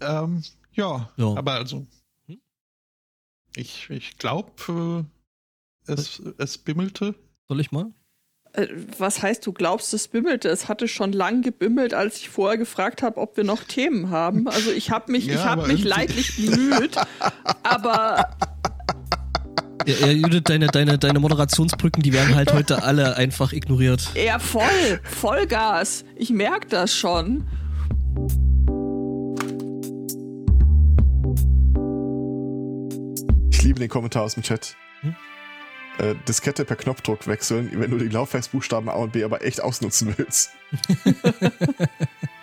Ähm, ja, Ja. aber also, Hm? ich, ich glaube, äh, es, es bimmelte. Soll ich mal? Äh, Was heißt, du glaubst, es bimmelte? Es hatte schon lang gebimmelt, als ich vorher gefragt habe, ob wir noch Themen haben. Also ich habe mich, Ja, ich habe mich leidlich bemüht, aber Ja, ja, Judith, deine, deine, deine Moderationsbrücken, die werden halt heute alle einfach ignoriert. eher voll, Vollgas. Ich merke das schon. Liebe den Kommentar aus dem Chat. Hm? Äh, Diskette per Knopfdruck wechseln, wenn du die Laufwerksbuchstaben A und B aber echt ausnutzen willst.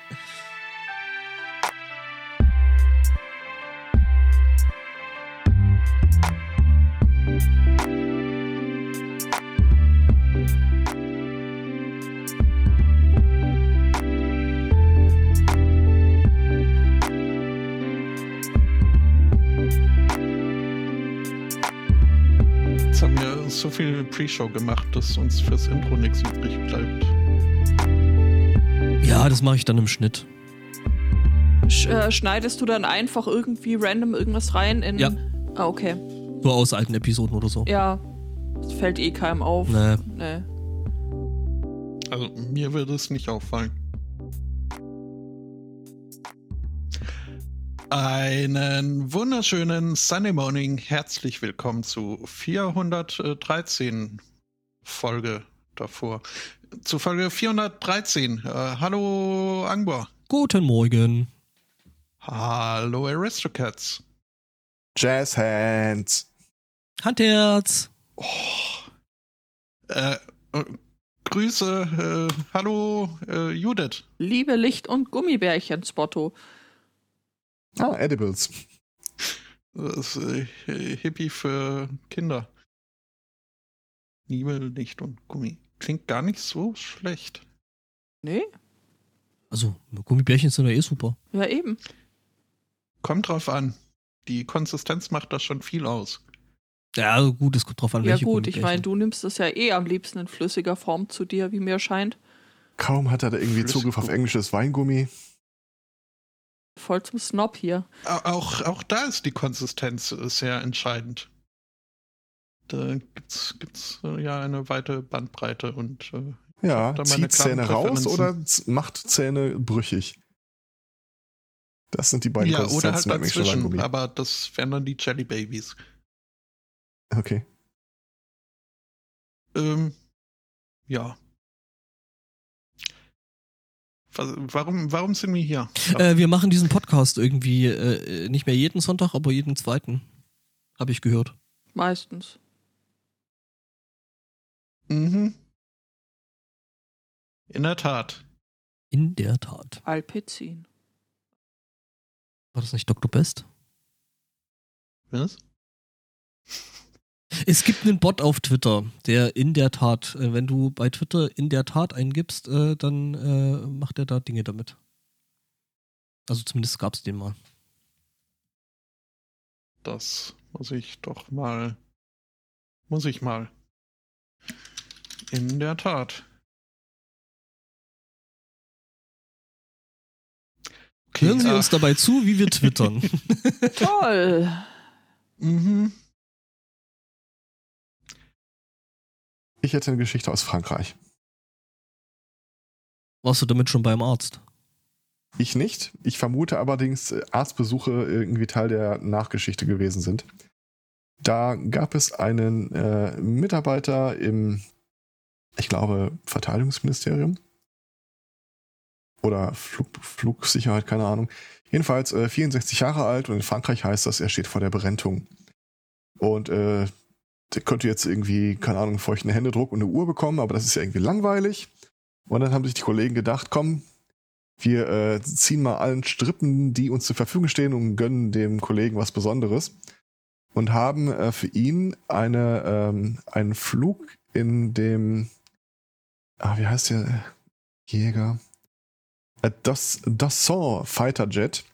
Pre-Show gemacht, dass uns fürs Intro nichts übrig bleibt. Ja, das mache ich dann im Schnitt. Sch äh, schneidest du dann einfach irgendwie random irgendwas rein in. Ja. Ah, okay. So aus alten Episoden oder so. Ja. Das fällt eh keinem auf. Nee. Nee. Also mir würde es nicht auffallen. Einen wunderschönen Sunday Morning. Herzlich willkommen zu 413 Folge davor. Zu Folge 413. Äh, hallo Angbor. Guten Morgen. Hallo Aristocats. Jazz Hands. Handherz. Äh, äh, Grüße. Äh, hallo äh, Judith. Liebe Licht- und Gummibärchen, Spotto. Ah, Edibles. Das ist äh, Hippie für Kinder. Liebe, Licht und Gummi. Klingt gar nicht so schlecht. Nee? Also, Gummibärchen sind ja eh super. Ja, eben. Kommt drauf an. Die Konsistenz macht das schon viel aus. Ja, gut, es kommt drauf an, Ja, welche gut, ich meine, du nimmst das ja eh am liebsten in flüssiger Form zu dir, wie mir scheint. Kaum hat er da irgendwie Flüssig- Zugriff auf englisches Weingummi. Voll zum Snob hier. Au- Auch, auch da ist die Konsistenz sehr entscheidend. Da gibt's, gibt's äh, ja eine weite Bandbreite und äh, Ja, zieht Zähne raus oder macht Zähne brüchig. Das sind die beiden ja, oder halt Konsistenzen beim englischen dazwischen. Aber das wären dann die Jelly Babies. Okay. Ähm, ja. Warum, warum sind wir hier? Äh, wir machen diesen Podcast irgendwie äh, nicht mehr jeden Sonntag, aber jeden zweiten. Habe ich gehört. Meistens. mhm. In der Tat. In der Tat. Alpezin. War das nicht Dr. Best? Was? Es gibt einen Bot auf Twitter, der in der Tat, äh, wenn du bei Twitter in der Tat eingibst, äh, dann äh, macht er da Dinge damit. Also zumindest gab es den mal. Das muss ich doch mal. Muss ich mal. In der Tat. Okay, Hören Sie äh, uns dabei zu, wie wir twittern. Toll. Mhm. Ich hätte eine Geschichte aus Frankreich. Warst du damit schon beim Arzt? Ich nicht. Ich vermute allerdings, äh, Arztbesuche irgendwie Teil der Nachgeschichte gewesen sind. Da gab es einen äh, Mitarbeiter im, ich glaube, Verteidigungsministerium oder Flug, Flugsicherheit, keine Ahnung. Jedenfalls äh, 64 Jahre alt und in Frankreich heißt das, er steht vor der Berentung. Und äh, der könnte jetzt irgendwie, keine Ahnung, feuchten Händedruck und eine Uhr bekommen, aber das ist ja irgendwie langweilig. Und dann haben sich die Kollegen gedacht, komm, wir äh, ziehen mal allen Strippen, die uns zur Verfügung stehen und gönnen dem Kollegen was Besonderes. Und haben äh, für ihn eine, ähm, einen Flug in dem, ah, wie heißt der Jäger? Äh, Das Dassault Fighter Jet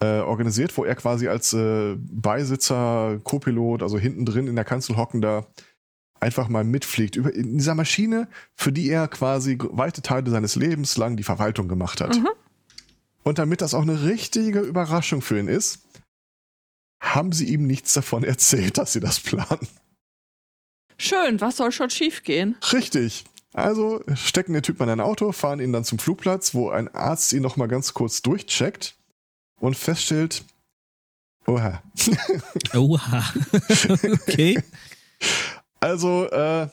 äh, organisiert, wo er quasi als äh, Beisitzer, Co-Pilot, also hinten drin in der Kanzel hockender, einfach mal mitfliegt. Über, in dieser Maschine, für die er quasi weite Teile seines Lebens lang die Verwaltung gemacht hat. Mhm. Und damit das auch eine richtige Überraschung für ihn ist, haben sie ihm nichts davon erzählt, dass sie das planen. Schön, was soll schon schiefgehen? Richtig. Also stecken den Typen in ein Auto, fahren ihn dann zum Flugplatz, wo ein Arzt ihn nochmal ganz kurz durchcheckt und feststellt, oha. Oha. okay. Also, äh,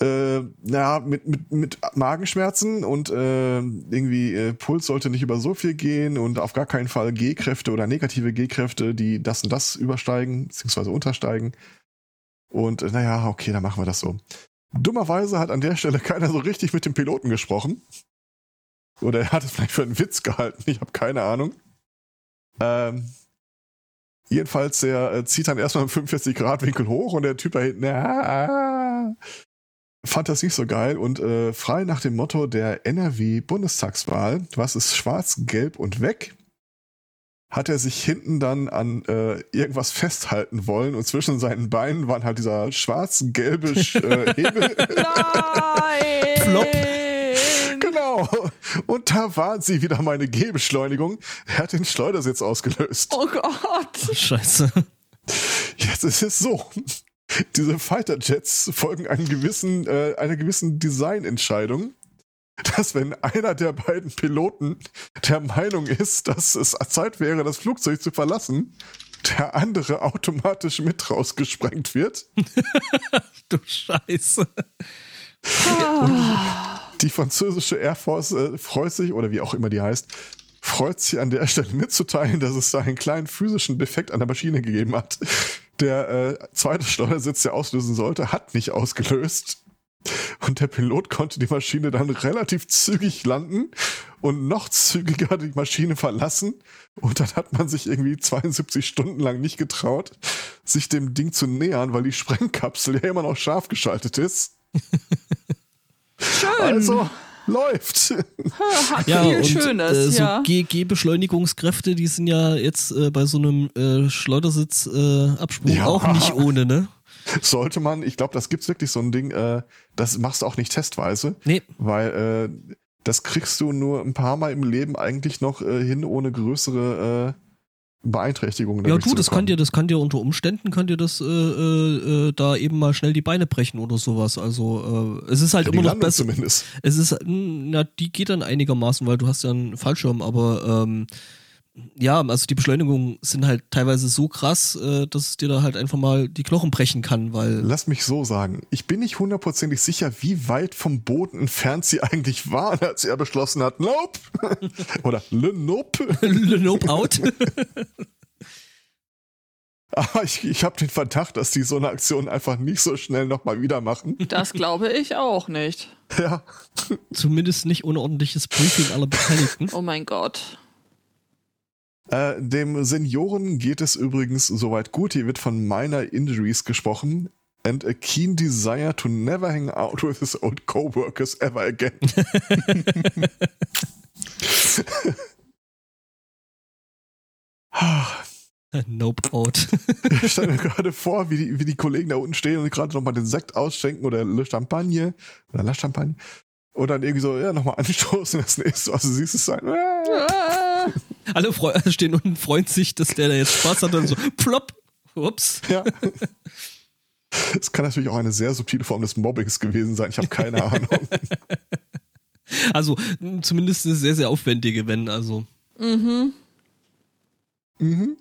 äh, ja, mit, mit, mit Magenschmerzen und äh, irgendwie äh, Puls sollte nicht über so viel gehen und auf gar keinen Fall G-Kräfte oder negative G-Kräfte, die das und das übersteigen, beziehungsweise untersteigen. Und äh, naja, okay, dann machen wir das so. Dummerweise hat an der Stelle keiner so richtig mit dem Piloten gesprochen. Oder er hat es vielleicht für einen Witz gehalten, ich habe keine Ahnung. Ähm, jedenfalls, der äh, zieht dann erstmal im 45-Grad-Winkel hoch und der Typ da hinten, ah, fand das nicht so geil und äh, frei nach dem Motto der NRW-Bundestagswahl, was ist schwarz, gelb und weg, hat er sich hinten dann an äh, irgendwas festhalten wollen und zwischen seinen Beinen waren halt dieser schwarz-gelbe äh, Hebel. Nein! Flop. Genau. Und da war sie wieder meine Gehbeschleunigung. Er hat den Schleudersitz ausgelöst. Oh Gott! Scheiße. Jetzt ist es so. Diese Fighter Jets folgen einem gewissen, äh, einer gewissen Designentscheidung, dass wenn einer der beiden Piloten der Meinung ist, dass es Zeit wäre, das Flugzeug zu verlassen, der andere automatisch mit rausgesprengt wird. Du Scheiße. Ah. Die französische Air Force äh, freut sich, oder wie auch immer die heißt, freut sich an der Stelle mitzuteilen, dass es da einen kleinen physischen Defekt an der Maschine gegeben hat. Der äh, zweite Steuersitz, der auslösen sollte, hat nicht ausgelöst. Und der Pilot konnte die Maschine dann relativ zügig landen und noch zügiger die Maschine verlassen. Und dann hat man sich irgendwie 72 Stunden lang nicht getraut, sich dem Ding zu nähern, weil die Sprengkapsel ja immer noch scharf geschaltet ist. Schön! Also läuft. Hat Ja, viel und Schönes, äh, so ja. G-Beschleunigungskräfte, die sind ja jetzt äh, bei so einem äh, Schleudersitz-Absprung äh, Absprung Ja. auch nicht ohne, ne? Sollte man, ich glaube, das gibt's wirklich so ein Ding, äh, das machst du auch nicht testweise, Nee, weil äh, das kriegst du nur ein paar Mal im Leben eigentlich noch äh, hin, ohne größere äh, Beeinträchtigungen. ja du, das kann dir, das kann dir unter Umständen, kann dir das äh, äh, äh, da eben mal schnell die Beine brechen oder sowas. Also äh, es ist halt Ja, immer noch besser. zumindest. Es ist, mh, na, die geht dann einigermaßen, weil du hast ja einen Fallschirm, aber ähm, ja, also die Beschleunigungen sind halt teilweise so krass, äh, dass es dir da halt einfach mal die Knochen brechen kann, weil Lass mich so sagen, ich bin nicht hundertprozentig sicher, wie weit vom Boden entfernt sie eigentlich waren, als er beschlossen hat, nope. Oder le nope. nope out. Aber ich, ich habe den Verdacht, dass die so eine Aktion einfach nicht so schnell nochmal wieder machen. Das glaube ich auch nicht. Ja. Zumindest nicht ohne ordentliches Briefing aller Beteiligten. Oh mein Gott. Äh, dem Senioren geht es übrigens soweit gut. Hier wird von minor injuries gesprochen. And a keen desire to never hang out with his old coworkers ever again. nope out. Ich stelle mir gerade vor, wie die, wie die Kollegen da unten stehen und gerade nochmal den Sekt ausschenken oder Le Champagne oder La Champagne. Und dann irgendwie so, ja, nochmal anstoßen, das nächste, was du siehst, ist sein. Alle stehen unten, freuen sich, dass der da jetzt Spaß hat und so plopp. Ups. Ja. Es kann natürlich auch eine sehr subtile Form des Mobbings gewesen sein. Ich habe keine Ahnung. Also zumindest eine sehr, sehr aufwendige, wenn, also. Mhm. Mhm.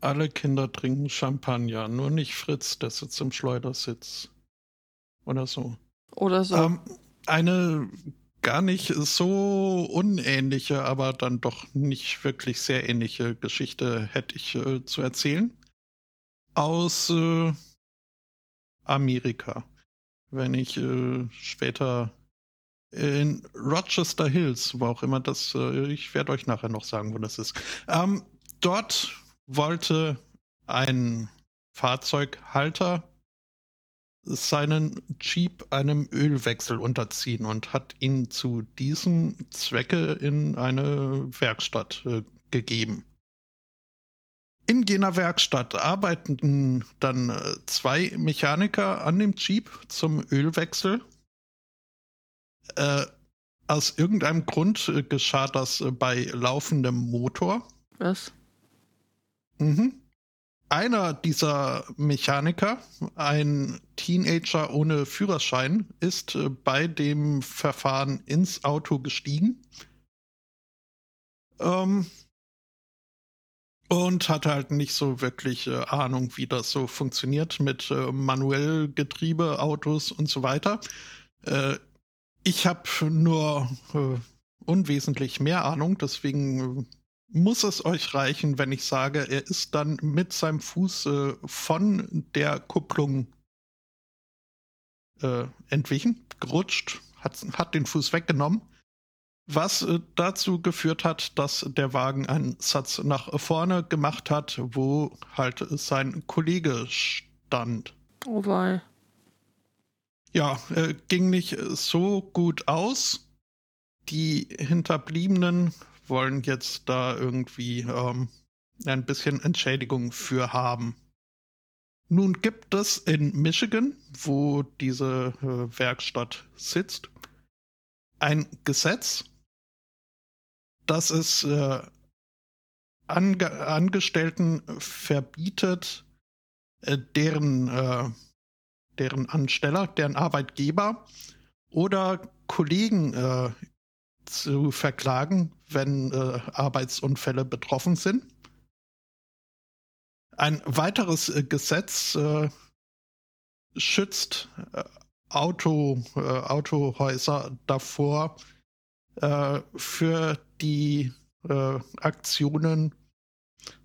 Alle Kinder trinken Champagner, nur nicht Fritz, der sitzt im Schleudersitz. Oder so. Oder so. Ähm, eine gar nicht so unähnliche, aber dann doch nicht wirklich sehr ähnliche Geschichte hätte ich äh, zu erzählen. Aus äh, Amerika. Wenn ich äh, später in Rochester Hills, wo auch immer das, äh, ich werde euch nachher noch sagen, wo das ist. Ähm, dort wollte ein Fahrzeughalter seinen Jeep einem Ölwechsel unterziehen und hat ihn zu diesem Zwecke in eine Werkstatt äh, gegeben. in jener Werkstatt arbeiteten dann äh, zwei Mechaniker an dem Jeep zum Ölwechsel. Äh, aus irgendeinem Grund äh, geschah das äh, bei laufendem Motor. Was? Mhm. Einer dieser Mechaniker, ein Teenager ohne Führerschein, ist äh, bei dem Verfahren ins Auto gestiegen. Ähm, und hatte halt nicht so wirklich äh, Ahnung, wie das so funktioniert mit äh, manuell Getriebe, Autos und so weiter. Äh, ich habe nur äh, unwesentlich mehr Ahnung, deswegen äh, muss es euch reichen, wenn ich sage, er ist dann mit seinem Fuß äh, von der Kupplung entwichen, gerutscht, hat, hat den Fuß weggenommen was äh, dazu geführt hat, dass der Wagen einen Satz nach vorne gemacht hat, wo halt sein Kollege stand. Oh wei. Ja, äh, ging nicht so gut aus. Die Hinterbliebenen wollen jetzt da irgendwie ähm, ein bisschen Entschädigung für haben. Nun gibt es in Michigan, wo diese äh, Werkstatt sitzt, ein Gesetz, dass es äh, Ange Angestellten verbietet, äh, deren, äh, deren Ansteller, deren Arbeitgeber oder Kollegen äh, zu verklagen, wenn äh, Arbeitsunfälle betroffen sind. Ein weiteres äh, Gesetz schützt Auto, Autohäuser davor, äh, für die äh, Aktionen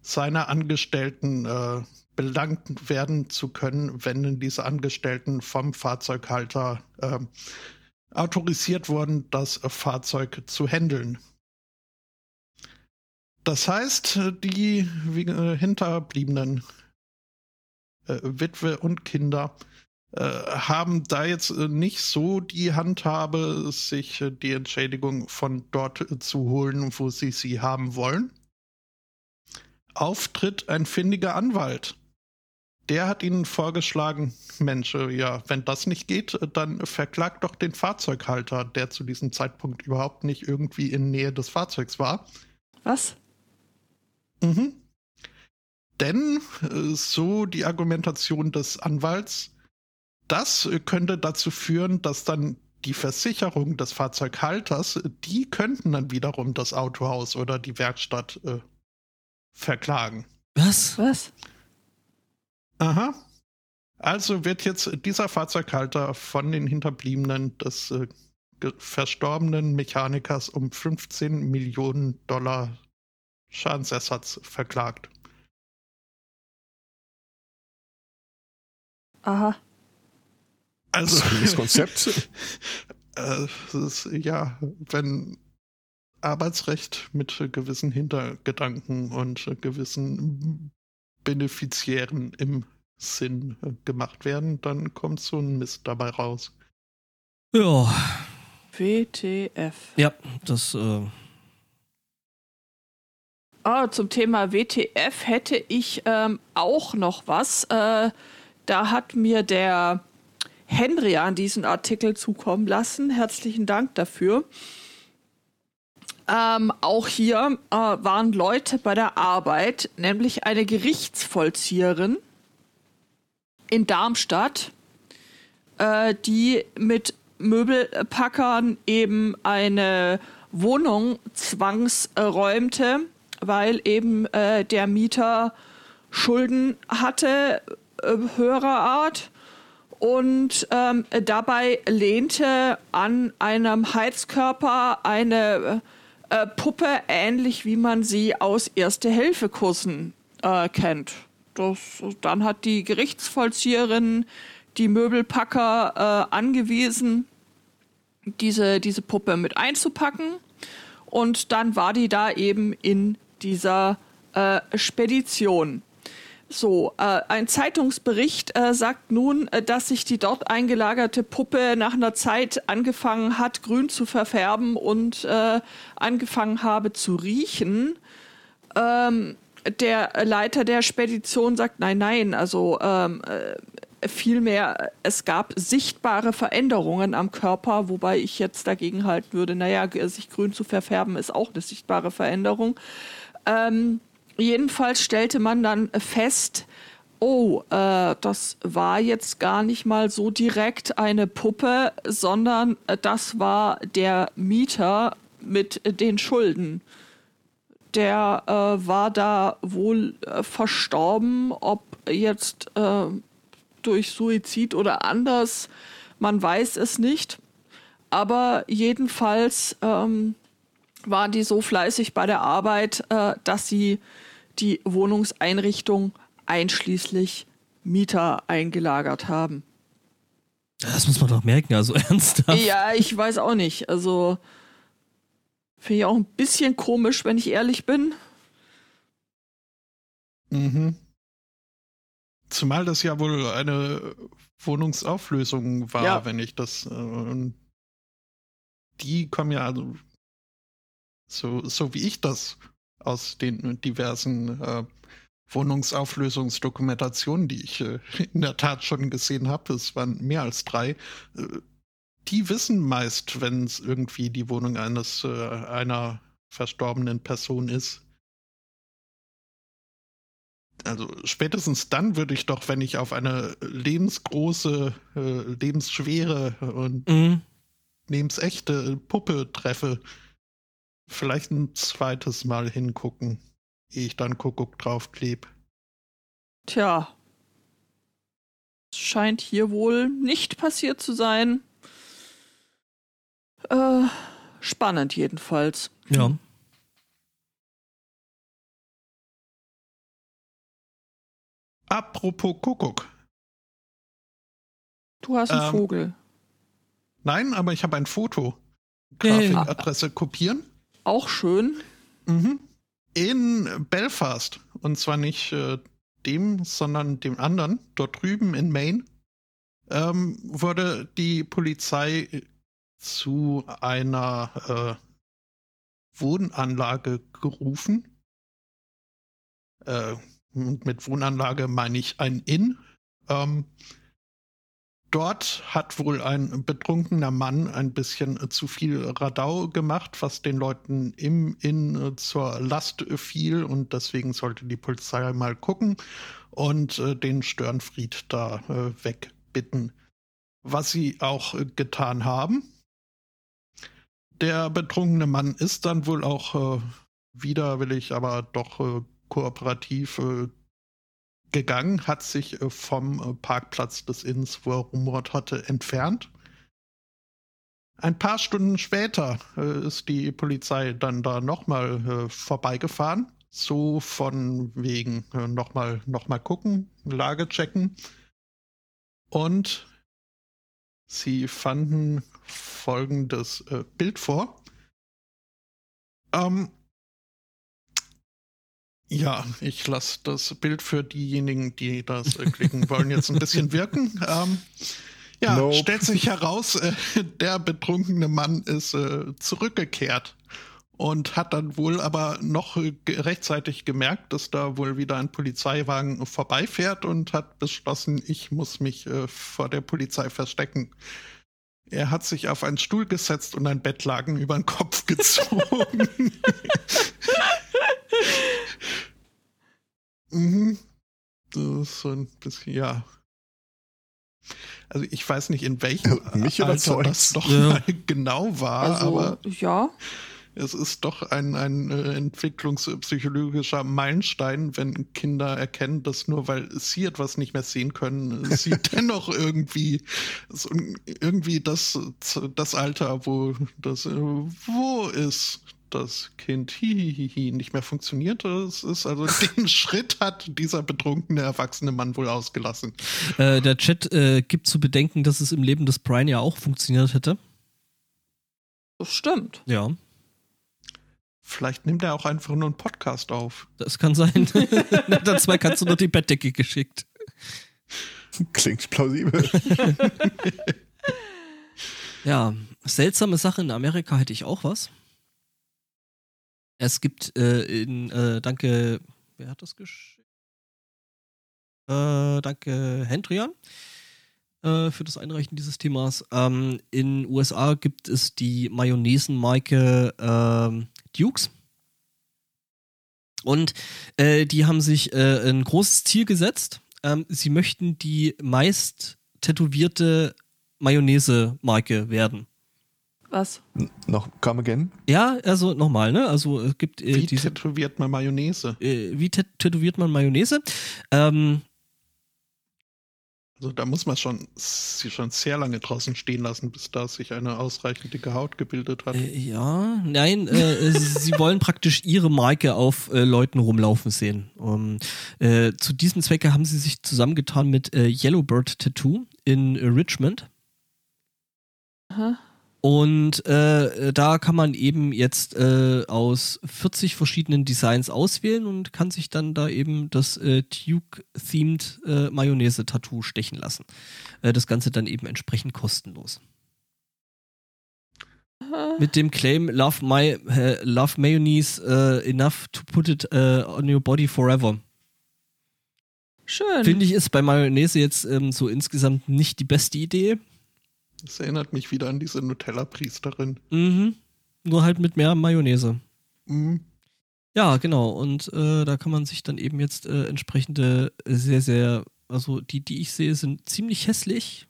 seiner Angestellten äh, belangt werden zu können, wenn diese Angestellten vom Fahrzeughalter äh, autorisiert wurden, das Fahrzeug zu handeln. Das heißt, die äh, Hinterbliebenen, äh, Witwe und Kinder äh, haben da jetzt äh, nicht so die Handhabe, sich die Entschädigung von dort zu holen, wo sie sie haben wollen. Auftritt ein findiger Anwalt. Der hat ihnen vorgeschlagen, Mensch, ja, wenn das nicht geht, dann verklagt doch den Fahrzeughalter, der zu diesem Zeitpunkt überhaupt nicht irgendwie in Nähe des Fahrzeugs war. Was? Mhm. Denn, so die Argumentation des Anwalts, das könnte dazu führen, dass dann die Versicherung des Fahrzeughalters, die könnten dann wiederum das Autohaus oder die Werkstatt äh, verklagen. Was? Was? Aha. Also wird jetzt dieser Fahrzeughalter von den Hinterbliebenen des äh, verstorbenen Mechanikers um 15 Millionen Dollar Schadensersatz verklagt. Aha. Also das Konzept. äh, ist, ja, wenn Arbeitsrecht mit gewissen Hintergedanken und gewissen Benefiziären im Sinn gemacht werden, dann kommt so ein Mist dabei raus. Ja. WTF. Ja, das. Äh Ah, zum Thema WTF hätte ich ähm, auch noch was. Äh, da hat mir der Henry an diesen Artikel zukommen lassen. Herzlichen Dank dafür. Ähm, auch hier äh, waren Leute bei der Arbeit, nämlich eine Gerichtsvollzieherin in Darmstadt, äh, die mit Möbelpackern eben eine Wohnung zwangsräumte, weil eben äh, der Mieter Schulden hatte, äh, höherer Art und ähm, dabei lehnte an einem Heizkörper eine äh, Puppe, ähnlich wie man sie aus Erste-Hilfe-Kursen äh, kennt. Das, dann hat die Gerichtsvollzieherin die Möbelpacker äh, angewiesen, diese, diese Puppe mit einzupacken. Und dann war die da eben in dieser äh, Spedition. So, äh, ein Zeitungsbericht äh, sagt nun, äh, dass sich die dort eingelagerte Puppe nach einer Zeit angefangen hat, grün zu verfärben und äh, angefangen habe zu riechen. Ähm, der Leiter der Spedition sagt, nein, nein, also ähm, äh, vielmehr, es gab sichtbare Veränderungen am Körper, wobei ich jetzt dagegen halten würde, naja, sich grün zu verfärben ist auch eine sichtbare Veränderung. Ähm, jedenfalls stellte man dann fest, oh, äh, das war jetzt gar nicht mal so direkt eine Puppe, sondern das war der Mieter mit den Schulden. Der äh, war da wohl äh, verstorben, ob jetzt äh, durch Suizid oder anders, man weiß es nicht. Aber jedenfalls ähm, waren die so fleißig bei der Arbeit, äh, dass sie die Wohnungseinrichtung einschließlich Mieter eingelagert haben. Das muss man doch merken, also ernsthaft. Ja, ich weiß auch nicht. Also finde ich auch ein bisschen komisch, wenn ich ehrlich bin. Mhm. Zumal das ja wohl eine Wohnungsauflösung war, ja. wenn ich das. Äh, die kommen ja also so, so wie ich das aus den diversen äh, Wohnungsauflösungsdokumentationen, die ich äh, in der Tat schon gesehen habe, es waren mehr als drei, äh, die wissen meist, wenn es irgendwie die Wohnung eines äh, einer verstorbenen Person ist. Also spätestens dann würde ich doch, wenn ich auf eine lebensgroße, äh, lebensschwere und mhm. lebensechte Puppe treffe, vielleicht ein zweites Mal hingucken ehe ich dann Kuckuck draufkleb. Tja. Scheint hier wohl nicht passiert zu sein. Äh, spannend jedenfalls. Ja. Apropos Kuckuck. Du hast einen ähm, Vogel. Nein, aber ich habe ein Foto. Grafikadresse kopieren. Auch schön. Mhm in Belfast. Und zwar nicht äh, dem, sondern dem anderen. Dort drüben in Maine ähm, wurde die Polizei zu einer äh, Wohnanlage gerufen. Äh, mit Wohnanlage meine ich ein Inn. Ähm, Dort hat wohl ein betrunkener Mann ein bisschen äh, zu viel Radau gemacht, was den Leuten im Inn äh, zur Last fiel und deswegen sollte die Polizei mal gucken und äh, den Störenfried da wegbitten. Was sie auch getan haben. Der betrunkene Mann ist dann wohl auch widerwillig, aber doch kooperativ gegangen, hat sich äh, vom äh, Parkplatz des Inns, wo er rumort hatte, entfernt. Ein paar Stunden später äh, ist die Polizei dann da nochmal vorbeigefahren. So von wegen nochmal noch mal gucken, Lage checken. Und sie fanden folgendes Bild vor. Ähm, ja, ich lasse das Bild für diejenigen, die das äh, klicken wollen, jetzt ein bisschen wirken. Ähm, ja, nope. stellt sich heraus, äh, der betrunkene Mann ist äh, zurückgekehrt und hat dann wohl aber noch rechtzeitig gemerkt, dass da wohl wieder ein Polizeiwagen vorbeifährt und hat beschlossen, ich muss mich äh, vor der Polizei verstecken. Er hat sich auf einen Stuhl gesetzt und ein Bettlaken über den Kopf gezogen. Mhm. Das ist so ein bisschen, ja. Also ich weiß nicht, in welchem Mich Alter das doch ja. genau war, also, aber ja. es ist doch ein, ein äh, entwicklungspsychologischer Meilenstein, wenn Kinder erkennen, dass nur weil sie etwas nicht mehr sehen können, sie dennoch irgendwie irgendwie das, das Alter, wo das äh, wo ist das Kind hihihihi nicht mehr funktioniert. Das ist also den Schritt hat dieser betrunkene erwachsene Mann wohl ausgelassen. Äh, der Chat äh, gibt zu bedenken, dass es im Leben des Brian ja auch funktioniert hätte. Das stimmt. Ja. Vielleicht nimmt er auch einfach nur einen Podcast auf. Das kann sein. Dann zwei kannst du nur die Bettdecke geschickt. Klingt plausibel. ja, seltsame Sache in Amerika hätte ich auch was. Es gibt äh, in, äh, danke, wer hat das geschickt? Äh, danke, Hendrian, äh, für das Einreichen dieses Themas. Ähm, in USA gibt es die Mayonnaise-Marke ähm, Dukes. Und äh, die haben sich äh, ein großes Ziel gesetzt. Ähm, sie möchten die meist tätowierte Mayonnaise-Marke werden. Was? N noch come again? Ja, also nochmal, ne? Also es gibt äh, Wie diese, tätowiert man Mayonnaise? äh, wie tät- tätowiert man Mayonnaise? Ähm, Also da muss man schon, sie schon sehr lange draußen stehen lassen, bis da sich eine ausreichend dicke Haut gebildet hat. äh, ja, nein, äh, sie wollen praktisch ihre Marke auf äh, Leuten rumlaufen sehen. Um, äh, zu diesem Zwecke haben sie sich zusammengetan mit äh, Yellowbird Tattoo in äh, Richmond. Aha. Und äh, da kann man eben jetzt äh, aus 40 verschiedenen Designs auswählen und kann sich dann da eben das äh, Duke-themed äh, Mayonnaise-Tattoo stechen lassen. Äh, das Ganze dann eben entsprechend kostenlos. Mit dem Claim Love, my, äh, love Mayonnaise äh, enough to put it äh, on your body forever. Schön. Finde ich ist bei Mayonnaise jetzt ähm, so insgesamt nicht die beste Idee. Das erinnert mich wieder an diese Nutella-Priesterin. Mhm. Nur halt mit mehr Mayonnaise. Mhm. Ja, genau. Und äh, da kann man sich dann eben jetzt äh, entsprechende sehr, sehr, also die, die ich sehe, sind ziemlich hässlich.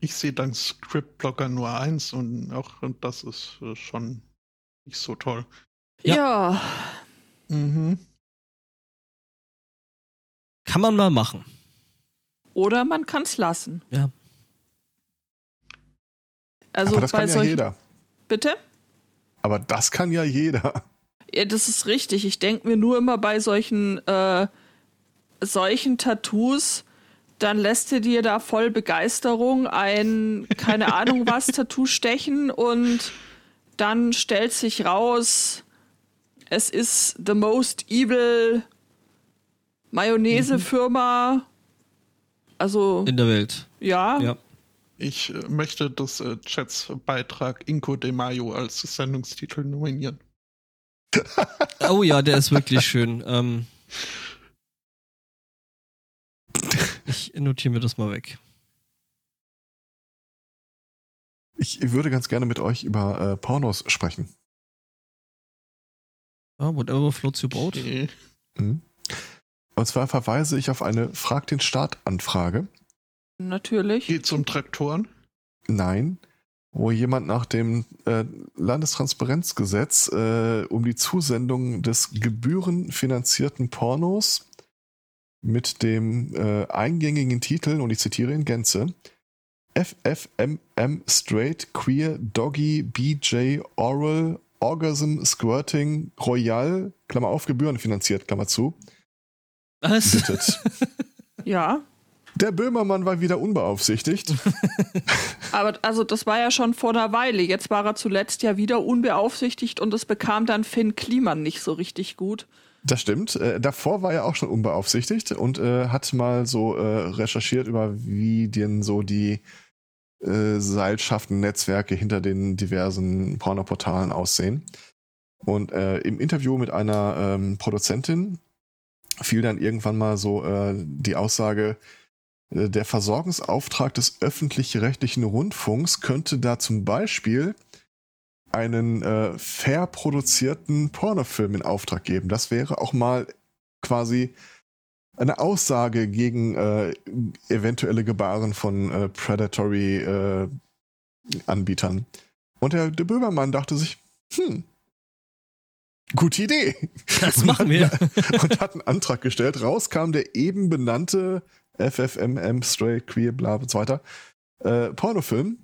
Ich sehe dank Scriptblocker nur eins und auch und das ist äh, schon nicht so toll. Ja. ja. Mhm. Kann man mal machen. Oder man kann es lassen. Ja. Also Aber das bei kann ja solchen. jeder. Bitte? Aber das kann ja jeder. Ja, das ist richtig. Ich denke mir nur immer bei solchen, äh, solchen Tattoos, dann lässt du dir da voll Begeisterung ein, keine Ahnung was, Tattoo stechen und dann stellt sich raus, es ist the most evil Mayonnaise-Firma. Also, In der Welt. ja. Ja. Ich äh, möchte das äh, Chats Beitrag Inco de Mayo als Sendungstitel nominieren. Oh ja, der ist wirklich schön. Ähm, ich notiere mir das mal weg. Ich würde ganz gerne mit euch über äh, Pornos sprechen. Ah, whatever floats your boat. Okay. Mhm. Und zwar verweise ich auf eine Frag den Staat Anfrage. Natürlich. Geht um Traktoren? Nein, wo jemand nach dem äh, Landestransparenzgesetz äh, um die Zusendung des gebührenfinanzierten Pornos mit dem äh, eingängigen Titel, und ich zitiere in Gänze, FFMM Straight Queer Doggy BJ Oral Orgasm Squirting Royal, Klammer auf, gebührenfinanziert, Klammer zu, Was? Ja. Der Böhmermann war wieder unbeaufsichtigt. Aber also das war ja schon vor einer Weile. Jetzt war er zuletzt ja wieder unbeaufsichtigt und das bekam dann Finn Kliman nicht so richtig gut. Das stimmt. Äh, davor war er auch schon unbeaufsichtigt und äh, hat mal so äh, recherchiert über, wie denn so die äh, Seilschaften, Netzwerke hinter den diversen Pornoportalen aussehen. Und äh, im Interview mit einer ähm, Produzentin fiel dann irgendwann mal so äh, die Aussage, äh, der Versorgungsauftrag des öffentlich-rechtlichen Rundfunks könnte da zum Beispiel einen äh, fair produzierten Pornofilm in Auftrag geben. Das wäre auch mal quasi eine Aussage gegen äh, eventuelle Gebaren von äh, predatory äh, Anbietern. Und der, der Böhmermann dachte sich, hm, gute Idee. Das machen wir. und hat einen Antrag gestellt. Raus kam der eben benannte FFMM, Straight, Queer, bla und so weiter, äh, Pornofilm,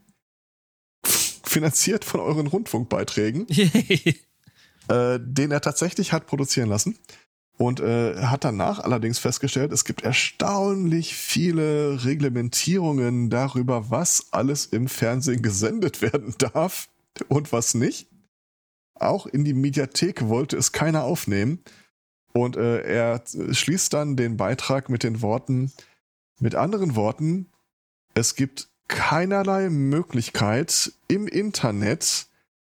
finanziert von euren Rundfunkbeiträgen, äh, den er tatsächlich hat produzieren lassen. Und äh, hat danach allerdings festgestellt, es gibt erstaunlich viele Reglementierungen darüber, was alles im Fernsehen gesendet werden darf und was nicht. Auch in die Mediathek wollte es keiner aufnehmen. Und äh, er schließt dann den Beitrag mit den Worten, mit anderen Worten, es gibt keinerlei Möglichkeit im Internet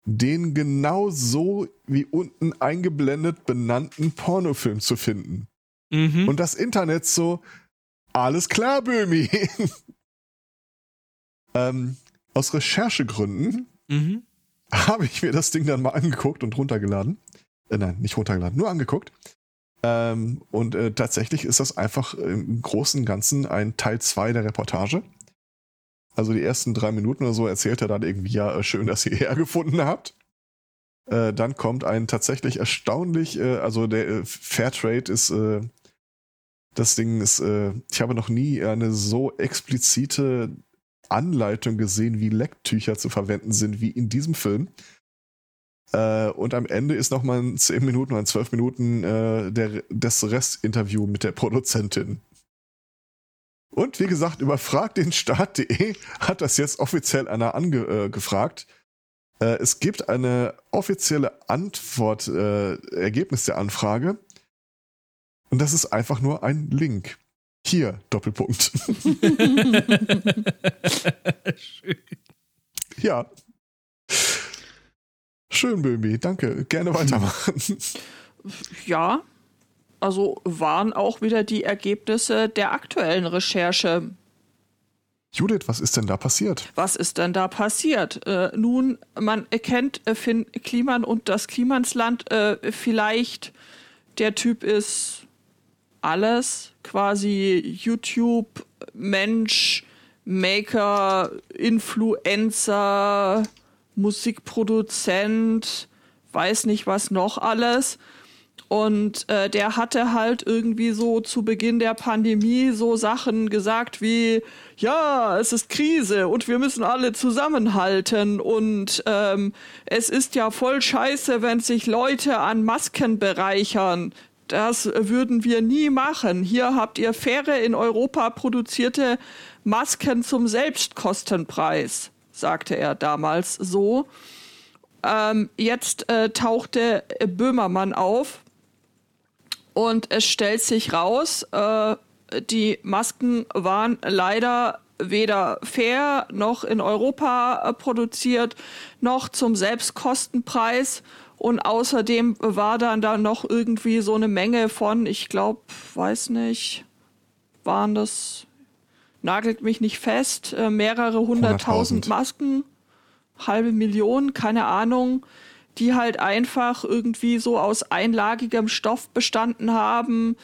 den genau so wie unten eingeblendet benannten Pornofilm zu finden. Mhm. Und das Internet so, alles klar, Böhmi. ähm, aus Recherchegründen mhm. habe ich mir das Ding dann mal angeguckt und runtergeladen. Äh, nein, nicht runtergeladen, nur angeguckt. Ähm, und äh, tatsächlich ist das einfach im Großen und Ganzen ein Teil 2 der Reportage. Also die ersten drei Minuten oder so erzählt er dann irgendwie, ja, äh, schön, dass ihr hergefunden habt. Äh, dann kommt ein tatsächlich erstaunlich, äh, also der äh, Fairtrade ist, das Ding ist, ich habe noch nie eine so explizite Anleitung gesehen, wie Lecktücher zu verwenden sind, wie in diesem Film. Äh, und am Ende ist nochmal ein 10 Minuten oder 12 Minuten äh, der, das Restinterview mit der Produzentin. Und wie gesagt, über fragdenstaat.de hat das jetzt offiziell einer angefragt. Äh, äh, es gibt eine offizielle Antwort, äh, Ergebnis der Anfrage. Und das ist einfach nur ein Link. Hier, Doppelpunkt. Schön. ja. Schön, Bömi. Danke. Gerne weitermachen. Ja, also waren auch wieder die Ergebnisse der aktuellen Recherche. Judith, was ist denn da passiert? Was ist denn da passiert? Äh, nun, man erkennt äh, Finn Kliman und das Klimansland äh, vielleicht. Der Typ ist alles, quasi YouTube, Mensch, Maker, Influencer, Musikproduzent, weiß nicht was noch alles. Und äh, der hatte halt irgendwie so zu Beginn der Pandemie so Sachen gesagt wie, ja, es ist Krise und wir müssen alle zusammenhalten und ähm, es ist ja voll scheiße, wenn sich Leute an Masken bereichern. Das würden wir nie machen. Hier habt ihr faire in Europa produzierte Masken zum Selbstkostenpreis, sagte er damals so. Ähm, jetzt äh, tauchte Böhmermann auf und es stellt sich raus, äh, die Masken waren leider weder fair noch in Europa äh, produziert, noch zum Selbstkostenpreis. Und außerdem war dann da noch irgendwie so eine Menge von, ich glaube, weiß nicht, waren das, nagelt mich nicht fest, äh, mehrere hunderttausend 100.000. Masken, halbe Million, keine Ahnung, die halt einfach irgendwie so aus einlagigem Stoff bestanden haben,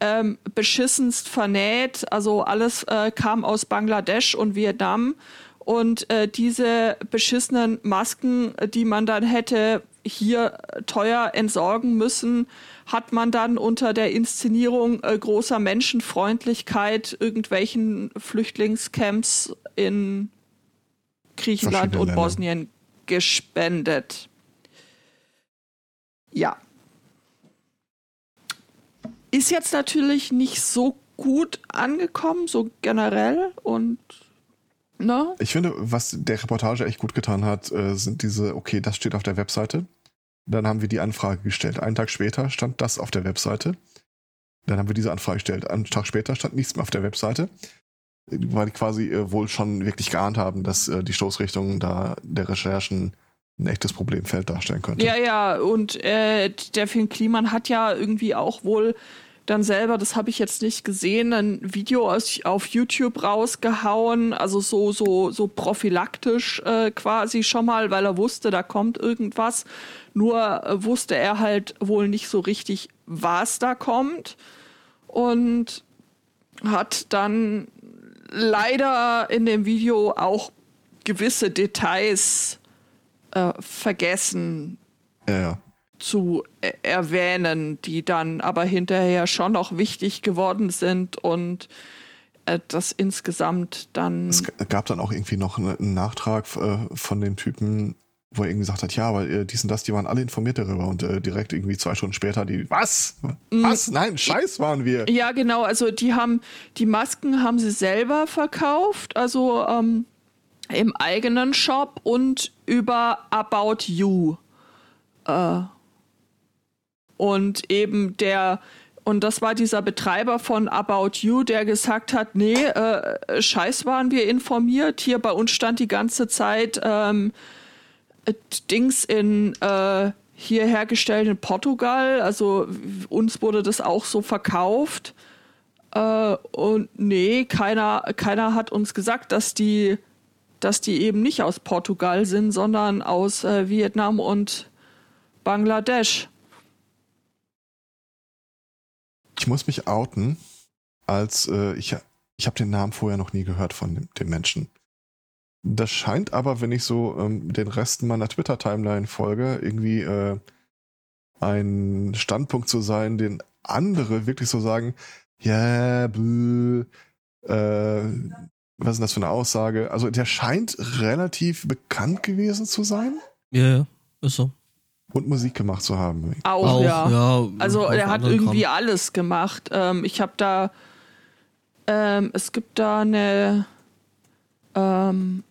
ähm, beschissenst vernäht. Also alles äh, kam aus Bangladesch und Vietnam. Und äh, diese beschissenen Masken, die man dann hätte hier teuer entsorgen müssen, hat man dann unter der Inszenierung äh, großer Menschenfreundlichkeit irgendwelchen Flüchtlingscamps in Griechenland und Länder. Bosnien gespendet. Ja. Ist jetzt natürlich nicht so gut angekommen, so generell und ne? Ich finde, was der Reportage echt gut getan hat, äh, sind diese, okay, das steht auf der Webseite. Dann haben wir die Anfrage gestellt. Einen Tag später stand das auf der Webseite. Dann haben wir diese Anfrage gestellt. Einen Tag später stand nichts mehr auf der Webseite. Weil die quasi äh, wohl schon wirklich geahnt haben, dass äh, die Stoßrichtung da der Recherchen ein echtes Problemfeld darstellen könnte. Ja, ja, und äh, der Finn Kliman hat ja irgendwie auch wohl dann selber, das habe ich jetzt nicht gesehen, ein Video aus, auf YouTube rausgehauen, also so, so, so prophylaktisch äh, quasi schon mal, weil er wusste, da kommt irgendwas. Nur äh, wusste er halt wohl nicht so richtig, was da kommt. Und hat dann leider in dem Video auch gewisse Details äh, vergessen ja, ja. Zu äh, erwähnen, die dann aber hinterher schon noch wichtig geworden sind und äh, das insgesamt dann. Es gab dann auch irgendwie noch ne- einen Nachtrag äh, von dem Typen, wo er irgendwie gesagt hat, ja, aber äh, dies und das, die waren alle informiert darüber und äh, direkt irgendwie zwei Stunden später die, was? Was? Nein, scheiß waren wir. Ja, genau. Also die haben die Masken haben sie selber verkauft, also ähm, im eigenen Shop und über About You. Äh, und eben der und das war dieser Betreiber von About You, der gesagt hat, nee, äh, scheiß waren wir informiert. Hier bei uns stand die ganze Zeit ähm, äh, Dings in äh, hier hergestellt in Portugal. Also uns wurde das auch so verkauft. Äh, und nee, keiner, keiner hat uns gesagt, dass die, dass die eben nicht aus Portugal sind, sondern aus äh, Vietnam und Bangladesch. Ich muss mich outen, als äh, ich, ich habe den Namen vorher noch nie gehört von dem, dem Menschen. Das scheint aber, wenn ich so ähm, den Resten meiner Twitter-Timeline folge, irgendwie äh, ein Standpunkt zu sein, den andere wirklich so sagen, ja, bäh, äh, was ist das für eine Aussage? Also der scheint relativ bekannt gewesen zu sein Ja, ja, ist so. Und Musik gemacht zu haben. Auch, ja. ja Also er hat irgendwie Kram. alles gemacht. Ähm, ich habe da, ähm, es gibt da eine, ähm,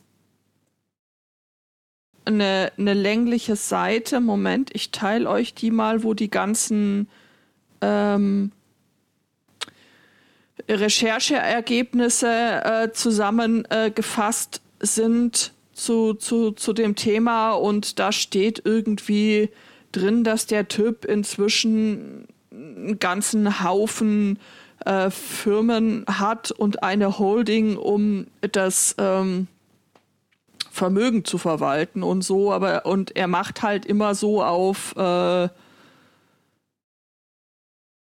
eine, eine längliche Seite. Moment, ich teile euch die mal, wo die ganzen ähm, Rechercheergebnisse äh, zusammengefasst sind zu, zu, zu dem Thema und da steht irgendwie drin, dass der Typ inzwischen einen ganzen Haufen äh, Firmen hat und eine Holding, um das ähm, Vermögen zu verwalten und so, aber und er macht halt immer so auf äh,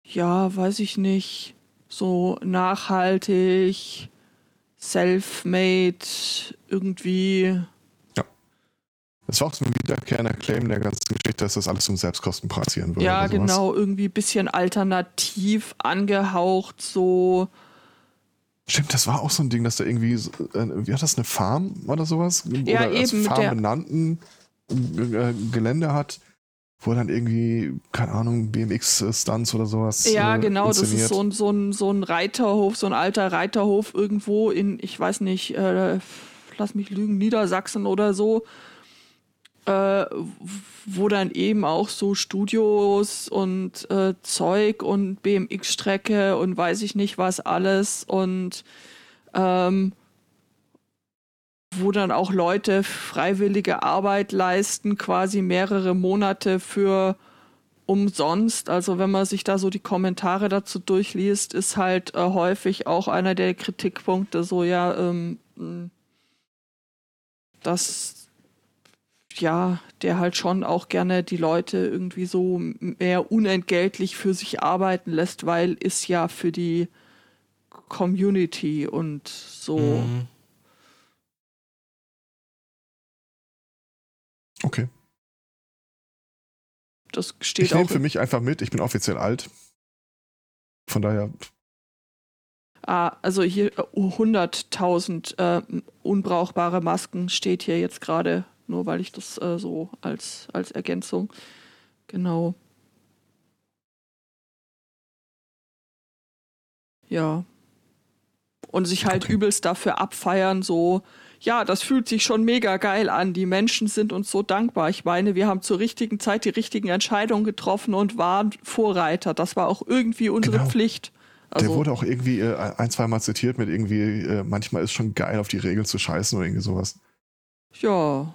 ja, weiß ich nicht, so nachhaltig, self-made, irgendwie. Das war auch so ein wiederkehrender Claim der ganzen Geschichte, dass das alles zum Selbstkosten passieren würde. Ja, genau, irgendwie bisschen alternativ angehaucht, so. Stimmt, das war auch so ein Ding, dass da irgendwie, äh, wie hat das, eine Farm oder sowas? Ja, oder eben, Farm benannten äh, Gelände hat, wo dann irgendwie, keine Ahnung, BMX-Stunts oder sowas. Ja, äh, genau, das inszeniert. ist so ein, so, ein, so ein Reiterhof, so ein alter Reiterhof irgendwo in, ich weiß nicht, äh, lass mich lügen, Niedersachsen oder so, äh, wo dann eben auch so Studios und äh, Zeug und BMX-Strecke und weiß ich nicht was alles und ähm, wo dann auch Leute freiwillige Arbeit leisten, quasi mehrere Monate für umsonst. Also wenn man sich da so die Kommentare dazu durchliest, ist halt äh, häufig auch einer der Kritikpunkte so, ja, ähm, dass ja, der halt schon auch gerne die Leute irgendwie so mehr unentgeltlich für sich arbeiten lässt, weil ist ja für die Community und so. Mhm. Okay. Das steht Ich nehme auch für mich einfach mit, ich bin offiziell alt. Von daher, Ah, also hier äh, 100.000 äh, unbrauchbare Masken steht hier jetzt gerade, nur weil ich das äh, so als, als Ergänzung. Genau. Ja. Und sich halt Okay. übelst dafür abfeiern, so, ja, das fühlt sich schon mega geil an. Die Menschen sind uns so dankbar. Ich meine, wir haben zur richtigen Zeit die richtigen Entscheidungen getroffen und waren Vorreiter. Das war auch irgendwie unsere Genau. Pflicht. der Also, wurde auch irgendwie äh, ein, zweimal zitiert mit irgendwie, äh, manchmal ist schon geil, auf die Regeln zu scheißen oder irgendwie sowas. ja.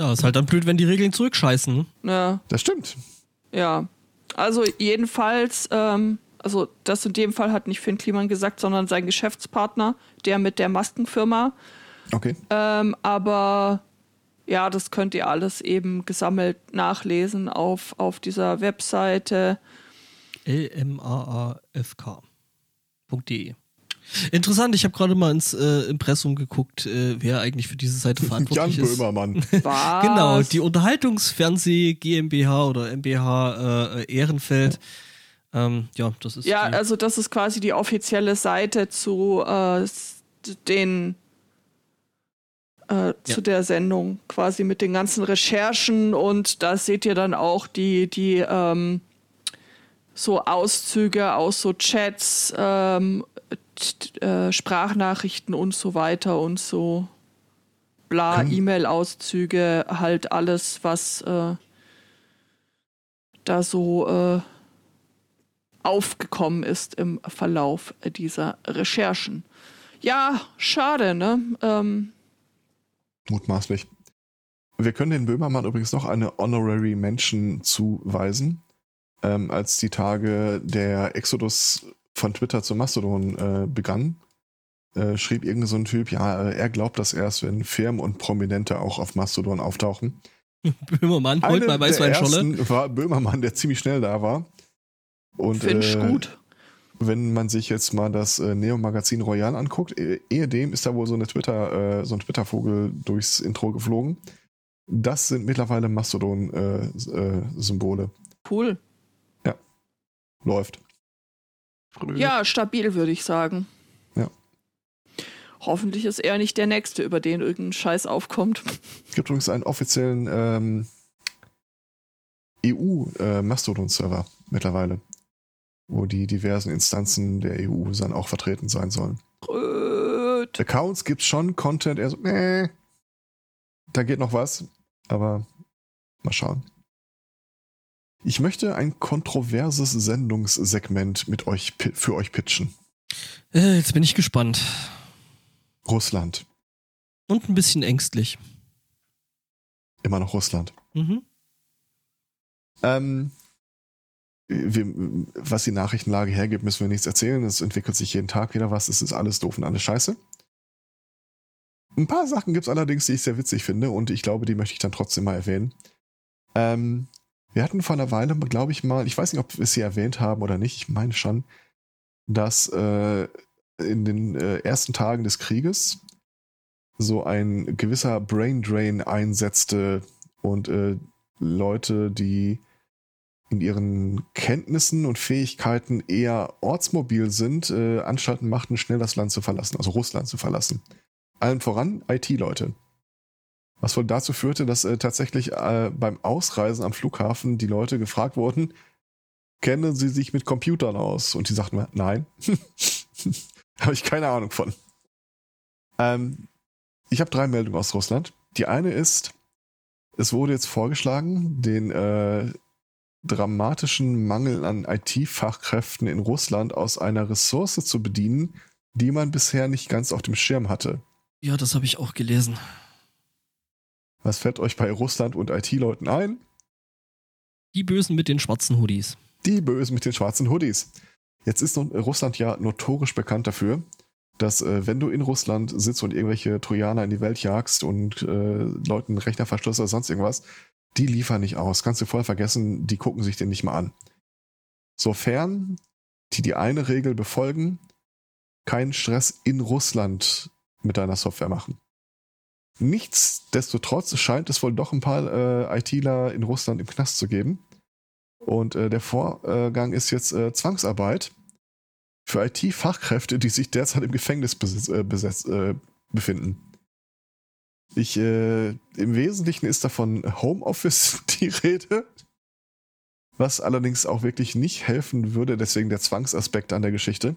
Ja, ist halt dann blöd, wenn die Regeln zurückscheißen. ne? Ja, Das stimmt. ja. Also jedenfalls, ähm, also das in dem Fall hat nicht Finn Kliman gesagt, sondern sein Geschäftspartner, der mit der Maskenfirma. Okay. Ähm, aber ja, das könnt ihr alles eben gesammelt nachlesen auf, auf dieser Webseite. lmaafk.de. Interessant, ich habe gerade mal ins äh, Impressum geguckt, äh, wer eigentlich für diese Seite Jan verantwortlich ist. Böhmermann. Was? Genau, die Unterhaltungsfernseh GmbH oder MBH äh, Ehrenfeld. Ähm, ja, das ist Ja, also das ist quasi die offizielle Seite zu äh, den äh, zu Ja. der Sendung, quasi mit den ganzen Recherchen und da seht ihr dann auch die, die ähm, so Auszüge aus so Chats, ähm, äh, Sprachnachrichten und so weiter und so bla, Kann- E-Mail-Auszüge, halt alles, was äh, da so äh, aufgekommen ist im Verlauf dieser Recherchen. Ja, schade, ne? Ähm, Mutmaßlich. wir können den Böhmermann übrigens noch eine Honorary Mention zuweisen. Ähm, als die Tage der Exodus von Twitter zu Mastodon äh, begann, äh, schrieb irgendein so ein Typ, ja, äh, er glaubt das erst, wenn Firmen und Prominente auch auf Mastodon auftauchen. Böhmermann, holt mal Weißweinscholle. war Böhmermann, der ziemlich schnell da war. Und, Finde ich äh, gut. wenn man sich jetzt mal das äh, Neo-Magazin Royal anguckt, eh- ehedem ist da wohl so eine Twitter, äh, so ein Twitter-Vogel durchs Intro geflogen. Das sind mittlerweile Mastodon-Symbole. Cool. Läuft. Früh. Ja, stabil, würde ich sagen. Ja. Hoffentlich ist er nicht der Nächste, über den irgendein Scheiß aufkommt. Es gibt übrigens einen offiziellen ähm, EU-Mastodon-Server äh, mittlerweile, wo die diversen Instanzen der EU dann auch vertreten sein sollen. Röt. Accounts gibt's schon, Content eher so, nee, da geht noch was, aber mal schauen. Ich möchte ein kontroverses Sendungssegment mit euch für euch pitchen. Äh, jetzt bin ich gespannt. Russland. Und ein bisschen ängstlich. Immer noch Russland. Mhm. Ähm, wir, was die Nachrichtenlage hergibt, müssen wir nichts erzählen. Es entwickelt sich jeden Tag wieder was. Es ist alles doof und alles scheiße. Ein paar Sachen gibt es allerdings, die ich sehr witzig finde und ich glaube, die möchte ich dann trotzdem mal erwähnen. Ähm, wir hatten vor einer Weile, glaube ich mal, ich weiß nicht, ob wir sie erwähnt haben oder nicht, ich meine schon, dass äh, in den äh, ersten Tagen des Krieges so ein gewisser Brain Drain einsetzte und äh, Leute, die in ihren Kenntnissen und Fähigkeiten eher ortsmobil sind, äh, Anstalten machten, schnell das Land zu verlassen, also Russland zu verlassen. Allen voran IT-Leute. Was wohl dazu führte, dass äh, tatsächlich äh, beim Ausreisen am Flughafen die Leute gefragt wurden, kennen sie sich mit Computern aus? Und die sagten, nein. habe ich keine Ahnung von. Ähm, ich habe drei Meldungen aus Russland. Die eine ist, es wurde jetzt vorgeschlagen, den äh, dramatischen Mangel an IT-Fachkräften in Russland aus einer Ressource zu bedienen, die man bisher nicht ganz auf dem Schirm hatte. Ja, das habe ich auch gelesen. Was fällt euch bei Russland und IT-Leuten ein? Die Bösen mit den schwarzen Hoodies. Die Bösen mit den schwarzen Hoodies. Jetzt ist Russland ja notorisch bekannt dafür, dass äh, wenn du in Russland sitzt und irgendwelche Trojaner in die Welt jagst und äh, Leuten Rechner verstößt oder sonst irgendwas, die liefern nicht aus. Kannst du voll vergessen, die gucken sich den nicht mal an. Sofern die die eine Regel befolgen, keinen Stress in Russland mit deiner Software machen. Nichtsdestotrotz scheint es wohl doch ein paar äh, ITler in Russland im Knast zu geben. Und äh, der Vorgang ist jetzt äh, Zwangsarbeit für IT-Fachkräfte, die sich derzeit im Gefängnis äh, besetz, äh, befinden. Ich, äh, im Wesentlichen ist davon Homeoffice die Rede, was allerdings auch wirklich nicht helfen würde, deswegen der Zwangsaspekt an der Geschichte.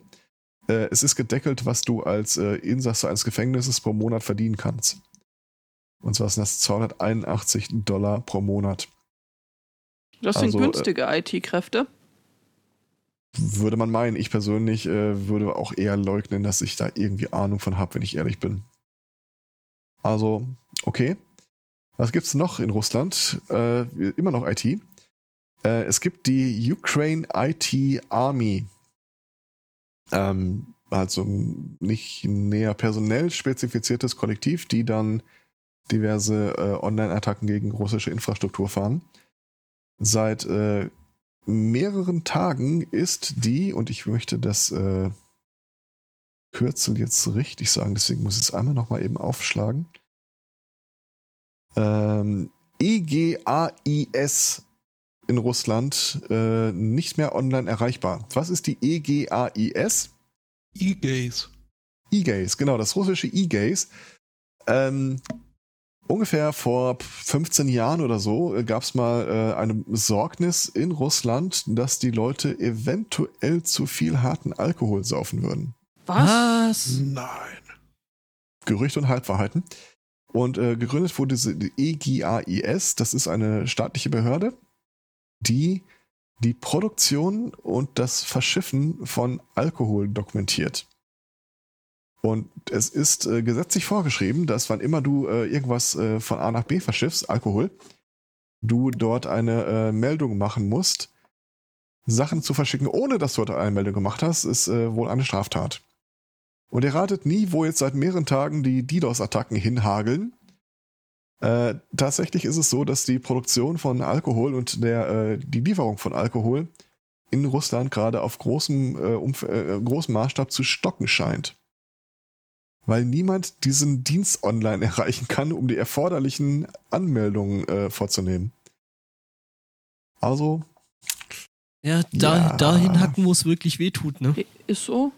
Äh, es ist gedeckelt, was du als äh, Insasse eines Gefängnisses pro Monat verdienen kannst. Und zwar sind das 281 Dollar pro Monat. Das Also, sind äh, günstige IT-Kräfte. Würde man meinen. Ich persönlich äh, würde auch eher leugnen, dass ich da irgendwie Ahnung von habe, wenn ich ehrlich bin. Also, okay. Was gibt's noch in Russland? Äh, immer noch IT. Äh, es gibt die Ukraine IT Army. Ähm, also nicht näher personell spezifiziertes Kollektiv, die dann diverse äh, Online-Attacken gegen russische Infrastruktur fahren. Seit äh, mehreren Tagen ist die, und ich möchte das äh, Kürzel jetzt richtig sagen, deswegen muss ich es einmal nochmal eben aufschlagen. Ähm, EGAIS in Russland äh, nicht mehr online erreichbar. Was ist die EGAIS? E-Gaze. E-Gaze, genau, das russische E-Gaze. Ähm, ungefähr vor 15 Jahren oder so gab es mal äh, eine Besorgnis in Russland, dass die Leute eventuell zu viel harten Alkohol saufen würden. Was? Nein. Gerüchte und Halbwahrheiten. Und äh, gegründet wurde diese die EGAIS, das ist eine staatliche Behörde, die die Produktion und das Verschiffen von Alkohol dokumentiert. Und es ist äh, gesetzlich vorgeschrieben, dass wann immer du äh, irgendwas äh, von A nach B verschiffst, Alkohol, du dort eine äh, Meldung machen musst. Sachen zu verschicken, ohne dass du dort eine Meldung gemacht hast, ist äh, wohl eine Straftat. Und ihr ratet nie, wo jetzt seit mehreren Tagen die DDoS-Attacken hinhageln. Äh, tatsächlich ist es so, dass die Produktion von Alkohol und der, äh, die Lieferung von Alkohol in Russland gerade auf großem, äh, Umf äh, großem Maßstab zu stocken scheint. Weil niemand diesen Dienst online erreichen kann, um die erforderlichen Anmeldungen äh, vorzunehmen. Also, Ja, da, Ja. dahin hacken, wo es wirklich wehtut, ne? Ist so.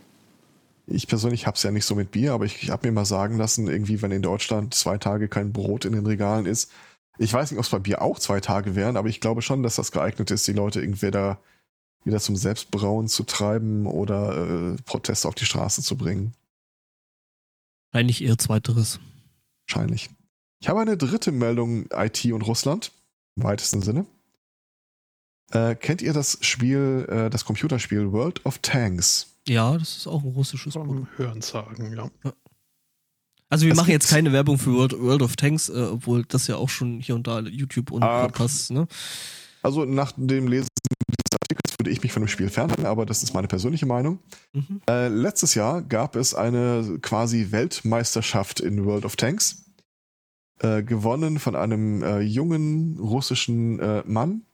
Ich persönlich hab's ja nicht so mit Bier, aber ich, ich habe mir mal sagen lassen, irgendwie, wenn in Deutschland zwei Tage kein Brot in den Regalen ist, ich weiß nicht, ob es bei Bier auch zwei Tage wären, aber ich glaube schon, dass das geeignet ist, die Leute entweder wieder zum Selbstbrauen zu treiben oder äh, Proteste auf die Straße zu bringen. Eigentlich eher zweiteres. Wahrscheinlich. Ich habe eine dritte Meldung IT und Russland, im weitesten Sinne. Äh, kennt ihr das Spiel, äh, das Computerspiel World of Tanks? Ja, das ist auch ein russisches Produkt. Vom Hörensagen, ja. Also wir Es machen jetzt keine Werbung für World, World of Tanks, äh, obwohl das ja auch schon hier und da YouTube und Ah. Podcasts, ne? Also nach dem Lesen dieses Artikels würde ich mich von dem Spiel fernhalten, aber das ist meine persönliche Meinung. Mhm. Äh, letztes Jahr gab es eine quasi Weltmeisterschaft in World of Tanks, äh, gewonnen von einem äh, jungen russischen äh, Mann.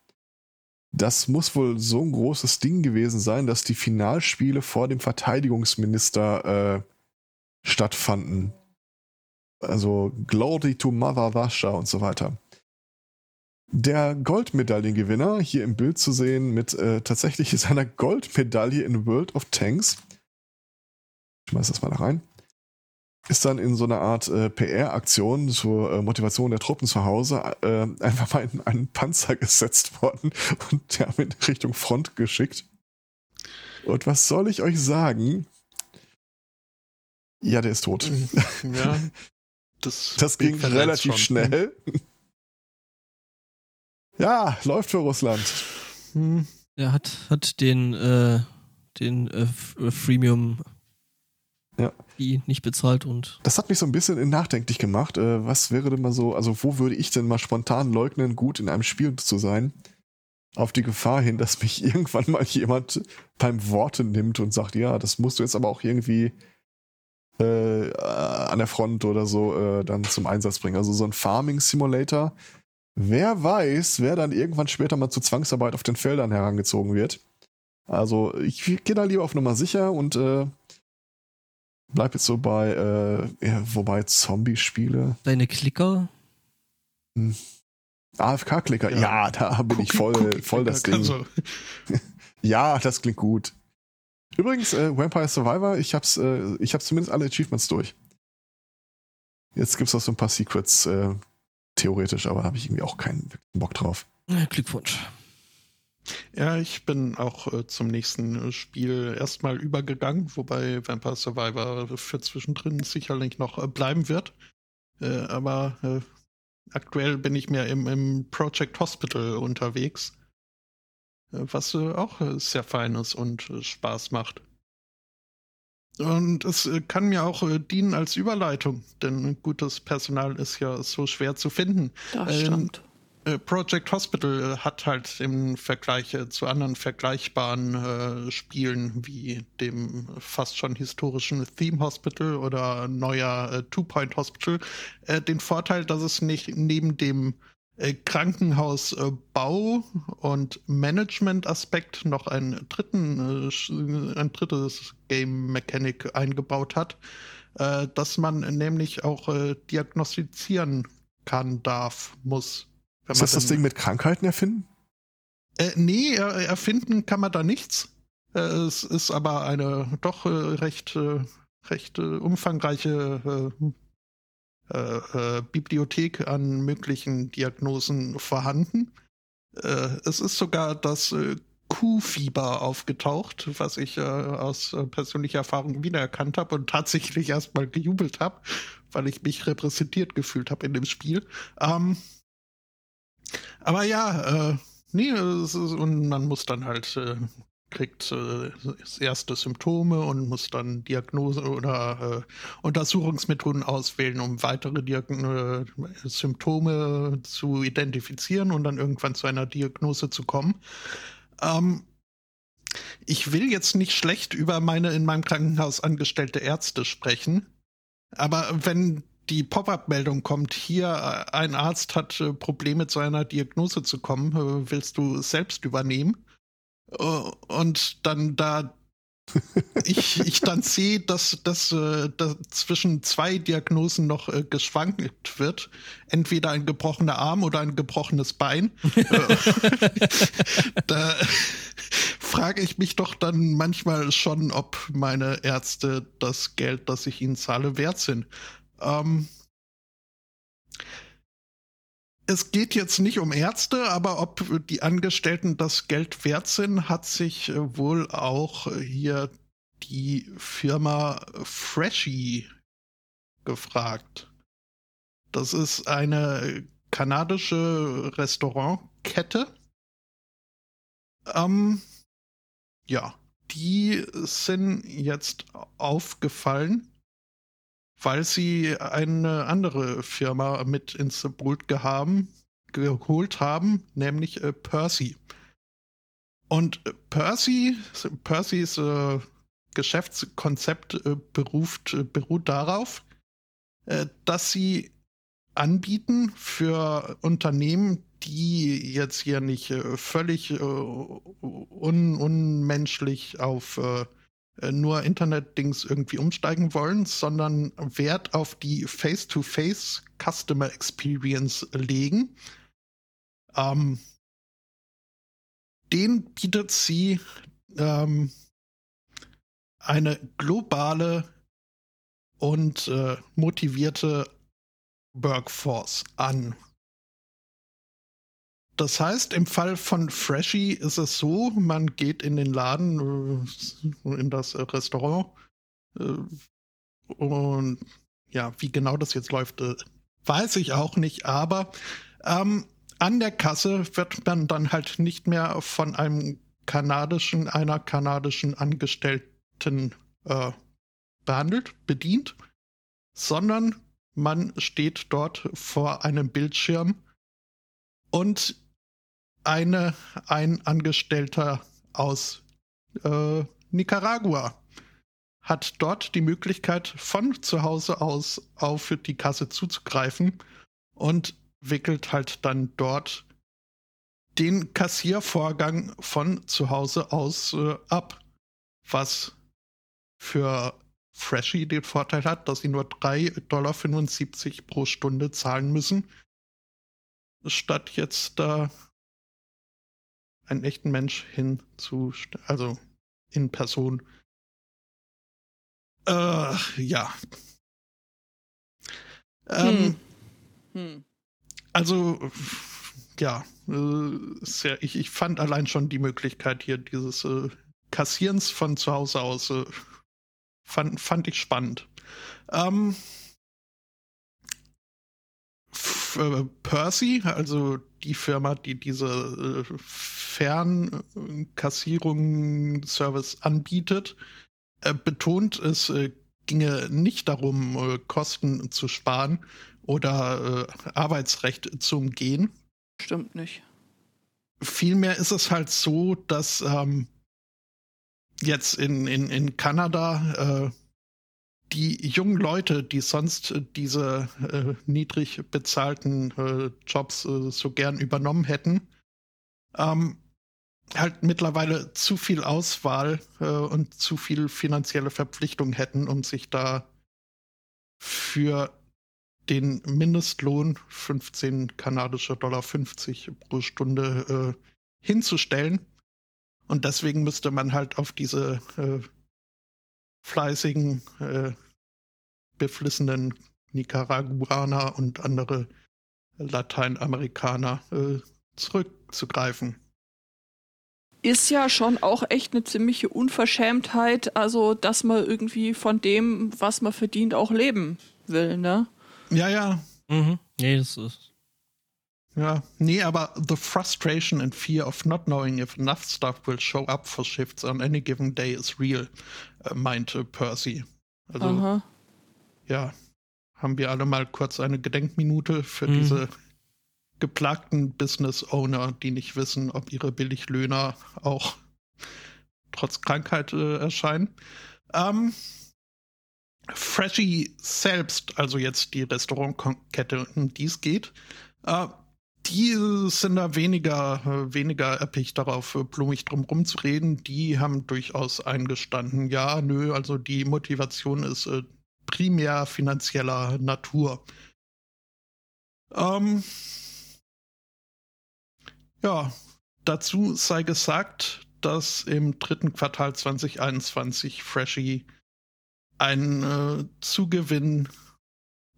Das muss wohl so ein großes Ding gewesen sein, dass die Finalspiele vor dem Verteidigungsminister äh, stattfanden. Also Glory to Mother Russia und so weiter. Der Goldmedaillengewinner hier im Bild zu sehen mit äh, tatsächlich seiner Goldmedaille in World of Tanks. Ich schmeiß das mal da rein. Ist dann in so einer Art äh, PR-Aktion zur äh, Motivation der Truppen zu Hause äh, einfach mal in einen Panzer gesetzt worden und der in Richtung Front geschickt. Und was soll ich euch sagen? Ja, der ist tot. ja das Das ging relativ schon. schnell. Ja, läuft für Russland. Hm. Er hat, hat den, äh, den äh, äh, Freemium Ja. Die nicht bezahlt und Das hat mich so ein bisschen nachdenklich gemacht. Äh, was wäre denn mal so, also wo würde ich denn mal spontan leugnen, gut in einem Spiel zu sein? Auf die Gefahr hin, dass mich irgendwann mal jemand beim Worte nimmt und sagt, ja, das musst du jetzt aber auch irgendwie äh, äh, an der Front oder so äh, dann zum Einsatz bringen. Also so ein Farming Simulator. Wer weiß, wer dann irgendwann später mal zur Zwangsarbeit auf den Feldern herangezogen wird. Also ich gehe da lieber auf Nummer sicher und äh, bleib jetzt so bei, äh, ja, wobei Zombie-Spiele. deine Klicker. AFK-Klicker, ja. Ja. da bin ich Cookie- voll, Cookie voll das Ding. Also, Ja, das klingt gut. Übrigens, äh, Vampire Survivor, ich hab's, äh, ich hab's zumindest alle Achievements durch. Jetzt gibt's noch so ein paar Secrets, äh, theoretisch, aber habe ich irgendwie auch keinen wirklichen Bock drauf. Glückwunsch. Ja, ich bin auch äh, zum nächsten äh, Spiel erstmal übergegangen, wobei Vampire Survivor für zwischendrin sicherlich noch äh, bleiben wird. Äh, aber äh, aktuell bin ich mehr im, im Project Hospital unterwegs, äh, was auch sehr fein ist und Spaß macht. Und es kann mir auch dienen als Überleitung, denn gutes Personal ist ja so schwer zu finden. Das Ähm, stimmt. Äh, Project Hospital äh, hat halt im Vergleich äh, zu anderen vergleichbaren äh, Spielen wie dem fast schon historischen Theme Hospital oder neuer äh, Two Point Hospital äh, den Vorteil, dass es nicht neben dem Krankenhausbau und Management-Aspekt noch einen dritten, ein drittes Game Mechanic eingebaut hat, dass man nämlich auch diagnostizieren kann, darf, muss. Ist man das das Ding mit Krankheiten erfinden? Äh, nee, er, erfinden kann man da nichts. Äh, es ist aber eine doch äh, recht, äh, recht äh, umfangreiche äh, äh, äh, Bibliothek an möglichen Diagnosen vorhanden. Äh, es ist sogar das äh, Kuhfieber aufgetaucht, was ich äh, aus äh, persönlicher Erfahrung wiedererkannt habe und tatsächlich erstmal gejubelt habe, weil ich mich repräsentiert gefühlt habe in dem Spiel. Ähm, aber ja, äh, nee, ist, und man muss dann halt äh, kriegt äh, erste Symptome und muss dann Diagnose oder äh, Untersuchungsmethoden auswählen, um weitere Diagn äh, Symptome zu identifizieren und dann irgendwann zu einer Diagnose zu kommen. Ähm, ich will jetzt nicht schlecht über meine in meinem Krankenhaus angestellte Ärzte sprechen, aber wenn die Pop-up-Meldung kommt, hier äh, ein Arzt hat äh, Probleme zu einer Diagnose zu kommen, äh, willst du selbst übernehmen? Und dann da ich, ich dann sehe, dass, dass, dass zwischen zwei Diagnosen noch geschwankt wird. Entweder ein gebrochener Arm oder ein gebrochenes Bein. da frage ich mich doch dann manchmal schon, ob meine Ärzte das Geld, das ich ihnen zahle, wert sind. Ähm, es geht jetzt nicht um Ärzte, aber ob die Angestellten das Geld wert sind, hat sich äh, wohl auch hier die Firma Freshie gefragt. Das ist eine kanadische Restaurantkette. Ähm, ja, die sind jetzt aufgefallen, weil sie eine andere Firma mit ins Boot gehaben, geholt haben, nämlich äh, Percy. Und äh, Percy, Percys äh, Geschäftskonzept äh, beruft, äh, beruht darauf, dass sie anbieten für Unternehmen, die jetzt hier nicht völlig un unmenschlich auf nur Internet-Dings irgendwie umsteigen wollen, sondern Wert auf die Face-to-Face Customer Experience legen. Ähm, den bietet sie ähm, eine globale und äh, motivierte Workforce an. Das heißt, im Fall von Freshie ist es so, man geht in den Laden, äh, in das Restaurant äh, und ja, wie genau das jetzt läuft, äh, weiß ich auch nicht, aber ähm, an der Kasse wird man dann halt nicht mehr von einem kanadischen, einer kanadischen Angestellten äh, behandelt, bedient, sondern man steht dort vor einem Bildschirm und eine, ein Angestellter aus äh, Nicaragua hat dort die Möglichkeit, von zu Hause aus auf die Kasse zuzugreifen und wickelt halt dann dort den Kassiervorgang von zu Hause aus äh, ab. Was für Freshie den Vorteil hat, dass sie nur 3,75 Dollar pro Stunde zahlen müssen, statt jetzt da einen echten Mensch hinzu, also in Person. Äh, ja. Ähm, hm. Hm. Also, ja, äh, sehr, ich, ich fand allein schon die Möglichkeit hier dieses äh, Kassierens von zu Hause aus, äh, fand, fand ich spannend. Ähm, äh, Percy, also die Firma, die diese äh, Fernkassierungsservice anbietet, äh, betont, es äh, ginge nicht darum, äh, Kosten zu sparen oder äh, Arbeitsrecht zu umgehen. Stimmt nicht. Vielmehr ist es halt so, dass ähm, jetzt in, in, in Kanada die jungen Leute, die sonst äh, diese äh, niedrig bezahlten äh, Jobs äh, so gern übernommen hätten, ähm, halt mittlerweile zu viel Auswahl äh, und zu viel finanzielle Verpflichtung hätten, um sich da für den Mindestlohn 15 kanadische Dollar 50 pro Stunde äh, hinzustellen. Und deswegen müsste man halt auf diese fleißigen, äh, beflissenen Nicaraguaner und andere Lateinamerikaner äh, zurückzugreifen. Ist ja schon auch echt eine ziemliche Unverschämtheit, also dass man irgendwie von dem, was man verdient, auch leben will, ne? Ja, ja. Mhm. Nee, das ist. Ja, nee, aber the frustration and fear of not knowing if enough stuff will show up for shifts on any given day is real, äh, meinte Percy. Also, Aha. ja, haben wir alle mal kurz eine Gedenkminute für Mhm. diese geplagten Business Owner, die nicht wissen, ob ihre Billiglöhner auch trotz Krankheit äh, erscheinen. Ähm, Freshie selbst, also jetzt die Restaurantkette, um die es geht, äh, die sind da weniger, äh, weniger erpicht darauf, äh, blumig drum rumzureden. Die haben durchaus eingestanden, ja, nö, also die Motivation ist äh, primär finanzieller Natur. Ähm, ja, dazu sei gesagt, dass im dritten Quartal 2021 Freshie einen äh, Zugewinn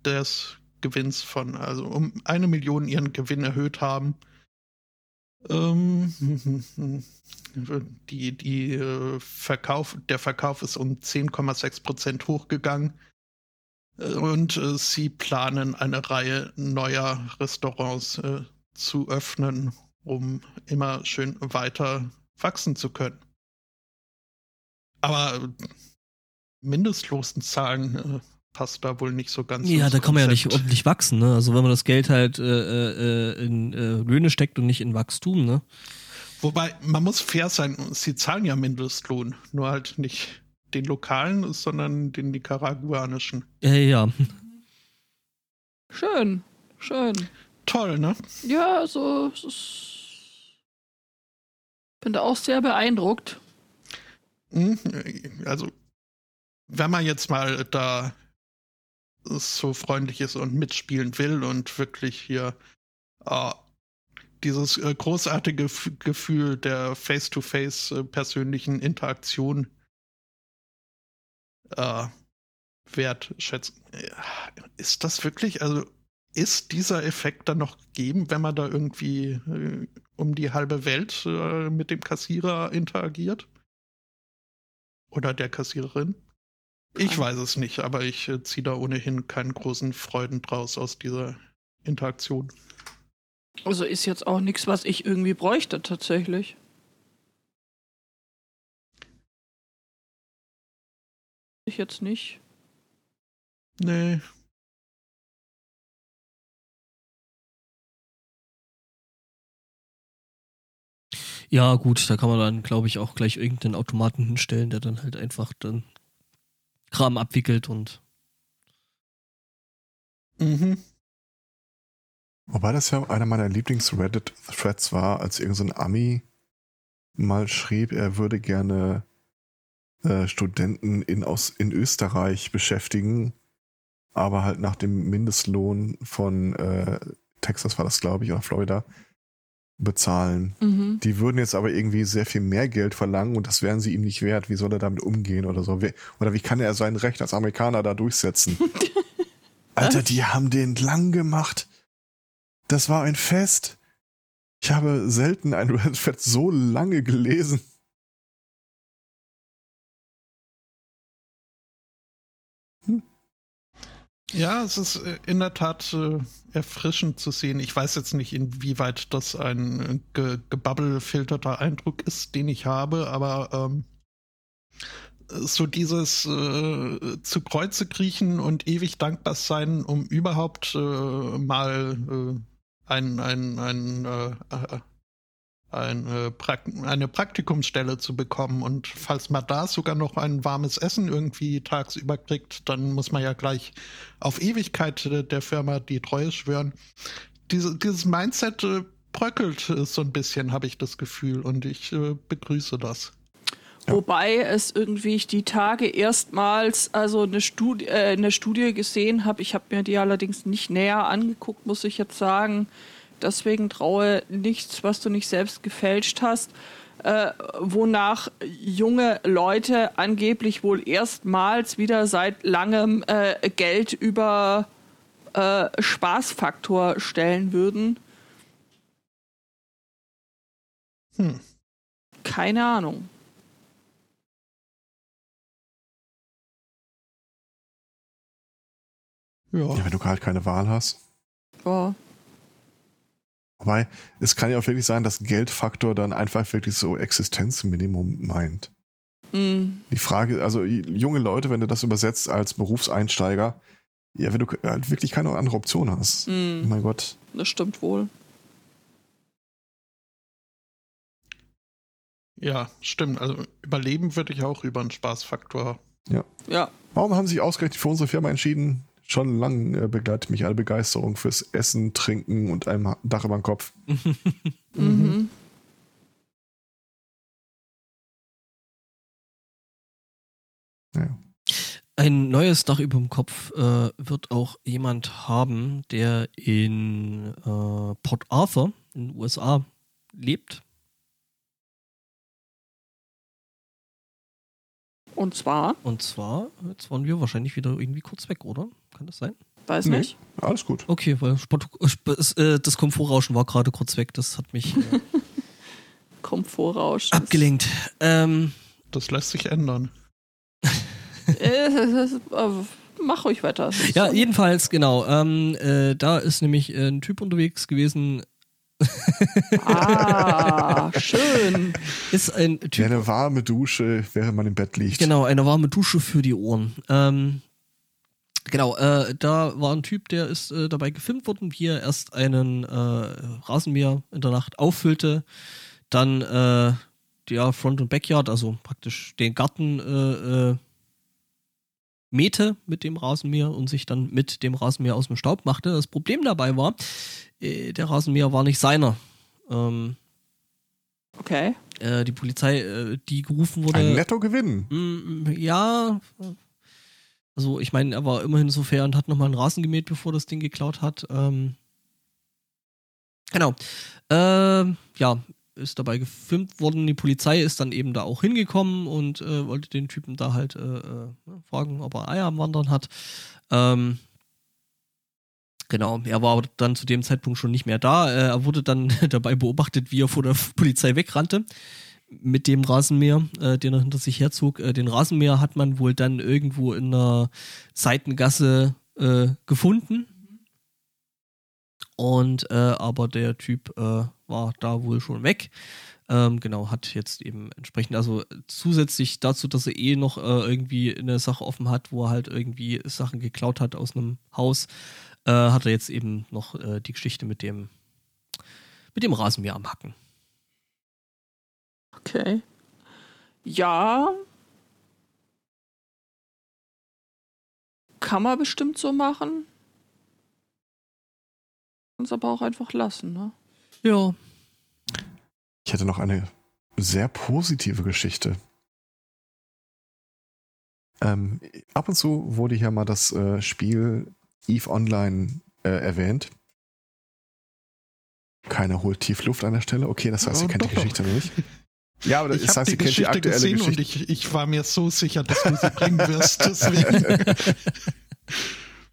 des Gewinns von, also um eine Million ihren Gewinn erhöht haben. Ähm, die, die äh, Verkauf, der Verkauf ist um 10,6 Prozent hochgegangen. Und äh, sie planen eine Reihe neuer Restaurants äh, zu öffnen, um immer schön weiter wachsen zu können. Aber Mindestlosenzahlen äh, passt da wohl nicht so ganz. Ja, da kann man ja nicht ordentlich wachsen, ne? Also wenn man das Geld halt äh, äh, in äh, Löhne steckt und nicht in Wachstum, ne? Wobei, man muss fair sein, sie zahlen ja Mindestlohn, nur halt nicht den lokalen, sondern den nicaraguanischen. Ja, ja. Schön. Schön. Toll, ne? Ja, so. es ist- Bin da auch sehr beeindruckt. Hm, Also, wenn man jetzt mal da so freundlich ist und mitspielen will und wirklich hier äh, dieses äh, großartige F Gefühl der face-to-face äh, persönlichen Interaktion äh, wertschätzen. Äh, Ist das wirklich, also ist dieser Effekt dann noch gegeben, wenn man da irgendwie äh, um die halbe Welt äh, mit dem Kassierer interagiert? Oder der Kassiererin? Ich weiß es nicht, aber ich äh, ziehe da ohnehin keinen großen Freuden draus aus dieser Interaktion. Also ist jetzt auch nichts, was ich irgendwie bräuchte, tatsächlich. Ich jetzt nicht. Nee. Ja, gut, da kann man dann, glaube ich, auch gleich irgendeinen Automaten hinstellen, der dann halt einfach dann Kram abwickelt und Mhm. Wobei das ja einer meiner Lieblings-Reddit-Threads war, als irgendein so Ami mal schrieb, er würde gerne äh, Studenten in, aus, in Österreich beschäftigen, aber halt nach dem Mindestlohn von äh, Texas war das, glaube ich, oder Florida, bezahlen. Mhm. Die würden jetzt aber irgendwie sehr viel mehr Geld verlangen und das wären sie ihm nicht wert. Wie soll er damit umgehen oder so? Oder wie kann er sein Recht als Amerikaner da durchsetzen? Alter, die haben den lang gemacht. Das war ein Fest. Ich habe selten ein Red Fett so lange gelesen. Ja, es ist äh, in der Tat äh, erfrischend zu sehen. Ich weiß jetzt nicht, inwieweit das ein äh, ge gebabbelfilterter Eindruck ist, den ich habe, aber ähm, so dieses äh, zu Kreuze kriechen und ewig dankbar sein, um überhaupt äh, mal äh, ein, ein, ein, äh, äh, eine, Prak eine Praktikumsstelle zu bekommen. Und falls man da sogar noch ein warmes Essen irgendwie tagsüber kriegt, dann muss man ja gleich auf Ewigkeit äh, der Firma die Treue schwören. Diese, dieses Mindset äh, bröckelt äh, so ein bisschen, habe ich das Gefühl. Und ich äh, begrüße das. Ja. Wobei es irgendwie ich die Tage erstmals also eine Studie, äh, eine Studie gesehen habe. Ich habe mir die allerdings nicht näher angeguckt, muss ich jetzt sagen. Deswegen traue nichts, was du nicht selbst gefälscht hast. Äh, wonach junge Leute angeblich wohl erstmals wieder seit langem äh, Geld über äh, Spaßfaktor stellen würden. Hm. Keine Ahnung. Ja. Ja, wenn du halt keine Wahl hast. Ja. Wobei, es kann ja auch wirklich sein, dass Geldfaktor dann einfach wirklich so Existenzminimum meint. Hm. Die Frage, also junge Leute, wenn du das übersetzt als Berufseinsteiger, ja, wenn du halt wirklich keine andere Option hast. Oh Hm. mein Gott. Das stimmt wohl. Ja, stimmt. Also überleben würde ich auch über einen Spaßfaktor. Ja. Warum haben Sie sich ausgerechnet für unsere Firma entschieden? Schon lang äh, begleitet mich eine Begeisterung fürs Essen, Trinken und einem Dach über dem Kopf. Mhm. Naja. Ein neues Dach über dem Kopf äh, wird auch jemand haben, der in äh, Port Arthur in den USA lebt. Und zwar, Und zwar, jetzt waren wir wahrscheinlich wieder irgendwie kurz weg, oder? Kann das sein? weiß Nee. nicht. Alles gut. Okay, weil äh, das Komfortrauschen war gerade kurz weg. Das hat mich äh, Komfortrausch. abgelenkt. Ähm, Das lässt sich ändern. Äh, Mach ruhig weiter. Ja, so- jedenfalls, genau. Ähm, äh, da ist nämlich ein Typ unterwegs gewesen. Ah, schön. Ist ein Ja, Typ. eine warme Dusche, während man im Bett liegt. Genau, eine warme Dusche für die Ohren. Ähm, genau, äh, da war ein Typ, der ist äh, dabei gefilmt worden, wie er erst einen äh, Rasenmäher in der Nacht auffüllte, dann äh, ja, Front- und Backyard, also praktisch den Garten äh, äh, mähte mit dem Rasenmäher und sich dann mit dem Rasenmäher aus dem Staub machte. Das Problem dabei war, äh, der Rasenmäher war nicht seiner. Ähm, Okay. äh, die Polizei, äh, die gerufen wurde. Ein Nettogewinn. Mm, Ja. Also ich meine, er war immerhin so fair und hat nochmal einen Rasen gemäht, bevor das Ding geklaut hat. Ähm, genau. Ähm, ja, ist dabei gefilmt worden. Die Polizei ist dann eben da auch hingekommen und äh, wollte den Typen da halt äh, äh, fragen, ob er Eier am Wandern hat. Ähm, genau, er war dann zu dem Zeitpunkt schon nicht mehr da. Äh, er wurde dann dabei beobachtet, wie er vor der Polizei wegrannte mit dem Rasenmäher, äh, den er hinter sich herzog. Äh, den Rasenmäher hat man wohl dann irgendwo in einer Seitengasse äh, gefunden. Und äh, aber der Typ äh, war da wohl schon weg. Ähm, genau, hat jetzt eben entsprechend, also zusätzlich dazu, dass er eh noch äh, irgendwie eine Sache offen hat, wo er halt irgendwie Sachen geklaut hat aus einem Haus, hat er jetzt eben noch die Geschichte mit dem mit dem Rasenmäher am Hacken. Okay. Ja. Kann man bestimmt so machen. Kann es aber auch einfach lassen, ne? Ja, Ich hätte noch eine sehr positive Geschichte. Ähm, ab und zu wurde hier mal das äh, Spiel Eve Online äh, erwähnt. Keiner holt tief Luft an der Stelle. Okay, das heißt, Oh, ihr kennt doch, die Geschichte noch nicht. Ja, aber Ich das habe heißt, die die Geschichte aktuelle gesehen Geschichte. und ich, ich war mir so sicher, dass du sie bringen wirst. Deswegen.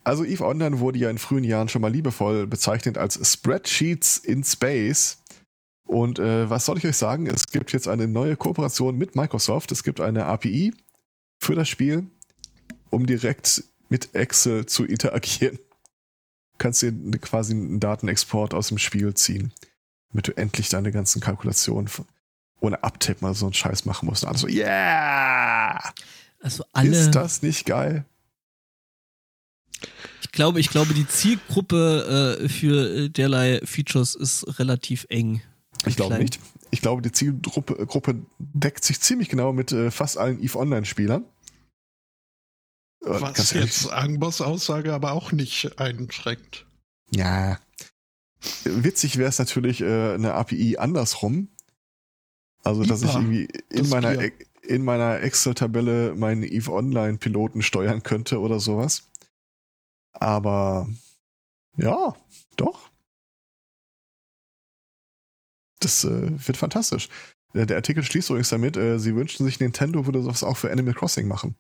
Also Eve Online wurde ja in frühen Jahren schon mal liebevoll bezeichnet als Spreadsheets in Space. Und äh, was soll ich euch sagen? Es gibt jetzt eine neue Kooperation mit Microsoft. Es gibt eine API für das Spiel, um direkt mit Excel zu interagieren. Du kannst dir quasi einen Datenexport aus dem Spiel ziehen, damit du endlich deine ganzen Kalkulationen ohne Abtippen mal so einen Scheiß machen musst. Und alle so, yeah! also alle. Ist das nicht geil? Ich glaube, ich glaube, die Zielgruppe äh, für äh, derlei Features ist relativ eng. Ich glaube nicht. Ich glaube, die Zielgruppe Gruppe deckt sich ziemlich genau mit äh, fast allen EVE Online-Spielern. Äh, Was jetzt Angbos Aussage aber auch nicht einschränkt. Ja. Witzig wäre es natürlich äh, eine API andersrum. Also, dass ich irgendwie in das meiner, Bier. In meiner Excel-Tabelle meinen EVE Online-Piloten steuern könnte oder sowas. Aber ja, doch. Das äh, wird fantastisch. Äh, Der Artikel schließt übrigens damit, äh, sie wünschen sich, Nintendo würde sowas auch für Animal Crossing machen.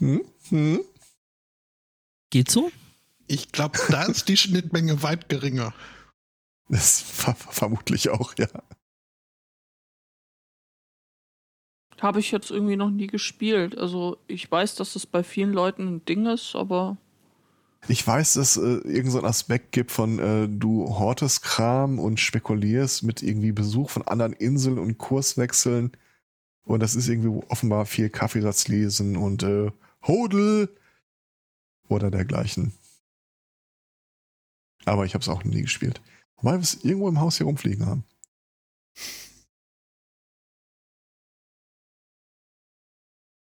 Hm? Hm? Geht so? Ich glaube, da ist die Schnittmenge weit geringer. Das ver vermutlich auch, ja. Habe ich jetzt irgendwie noch nie gespielt. Also ich weiß, dass das bei vielen Leuten ein Ding ist, aber Ich weiß, dass äh, irgend so Aspekt gibt von äh, du hortest Kram und spekulierst mit irgendwie Besuch von anderen Inseln und Kurswechseln. Und das ist irgendwie offenbar viel Kaffeesatz lesen und äh, Hodel oder dergleichen. Aber ich habe es auch nie gespielt. Weil wir es irgendwo im Haus hier rumfliegen haben.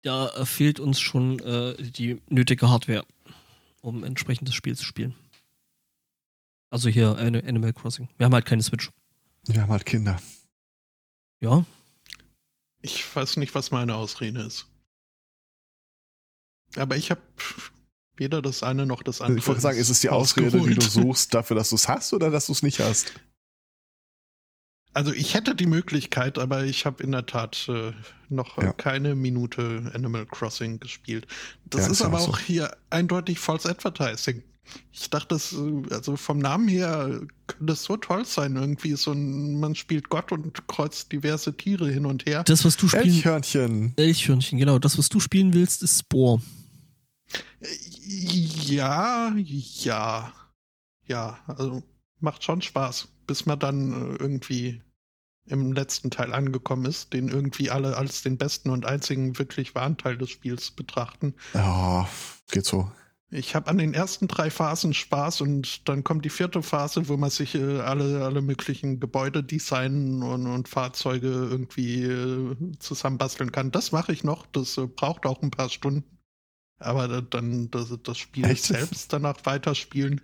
Da äh, fehlt uns schon äh, die nötige Hardware, um entsprechend das Spiel zu spielen. Also hier eine Animal Crossing. Wir haben halt keine Switch. Wir haben halt Kinder. Ja. Ich weiß nicht, was meine Ausrede ist. Aber ich habe weder das eine noch das andere. Ich wollte sagen, ist es die Ausrede, die du suchst, dafür, dass du es hast oder dass du es nicht hast? Also ich hätte die Möglichkeit, aber ich habe in der Tat äh, noch Ja. keine Minute Animal Crossing gespielt. Das Ja, ist ist aber auch so. auch hier eindeutig False Advertising. Ich dachte, das, äh, also vom Namen her könnte es so toll sein. Irgendwie so ein, man spielt Gott und kreuzt diverse Tiere hin und her. Das, was du spielen Elchhörnchen. Elchhörnchen, genau. Das, was du spielen willst, ist Spore. Ja, ja, ja. Also macht schon Spaß, bis man dann äh, irgendwie im letzten Teil angekommen ist, den irgendwie alle als den besten und einzigen wirklich wahren Teil des Spiels betrachten. Ja, geht so. Ich habe an den ersten drei Phasen Spaß und dann kommt die vierte Phase, wo man sich äh, alle, alle möglichen Gebäude designen und, und Fahrzeuge irgendwie äh, zusammenbasteln kann. Das mache ich noch, das äh, braucht auch ein paar Stunden. Aber da- dann das, das Spiel Echt? selbst danach weiterspielen.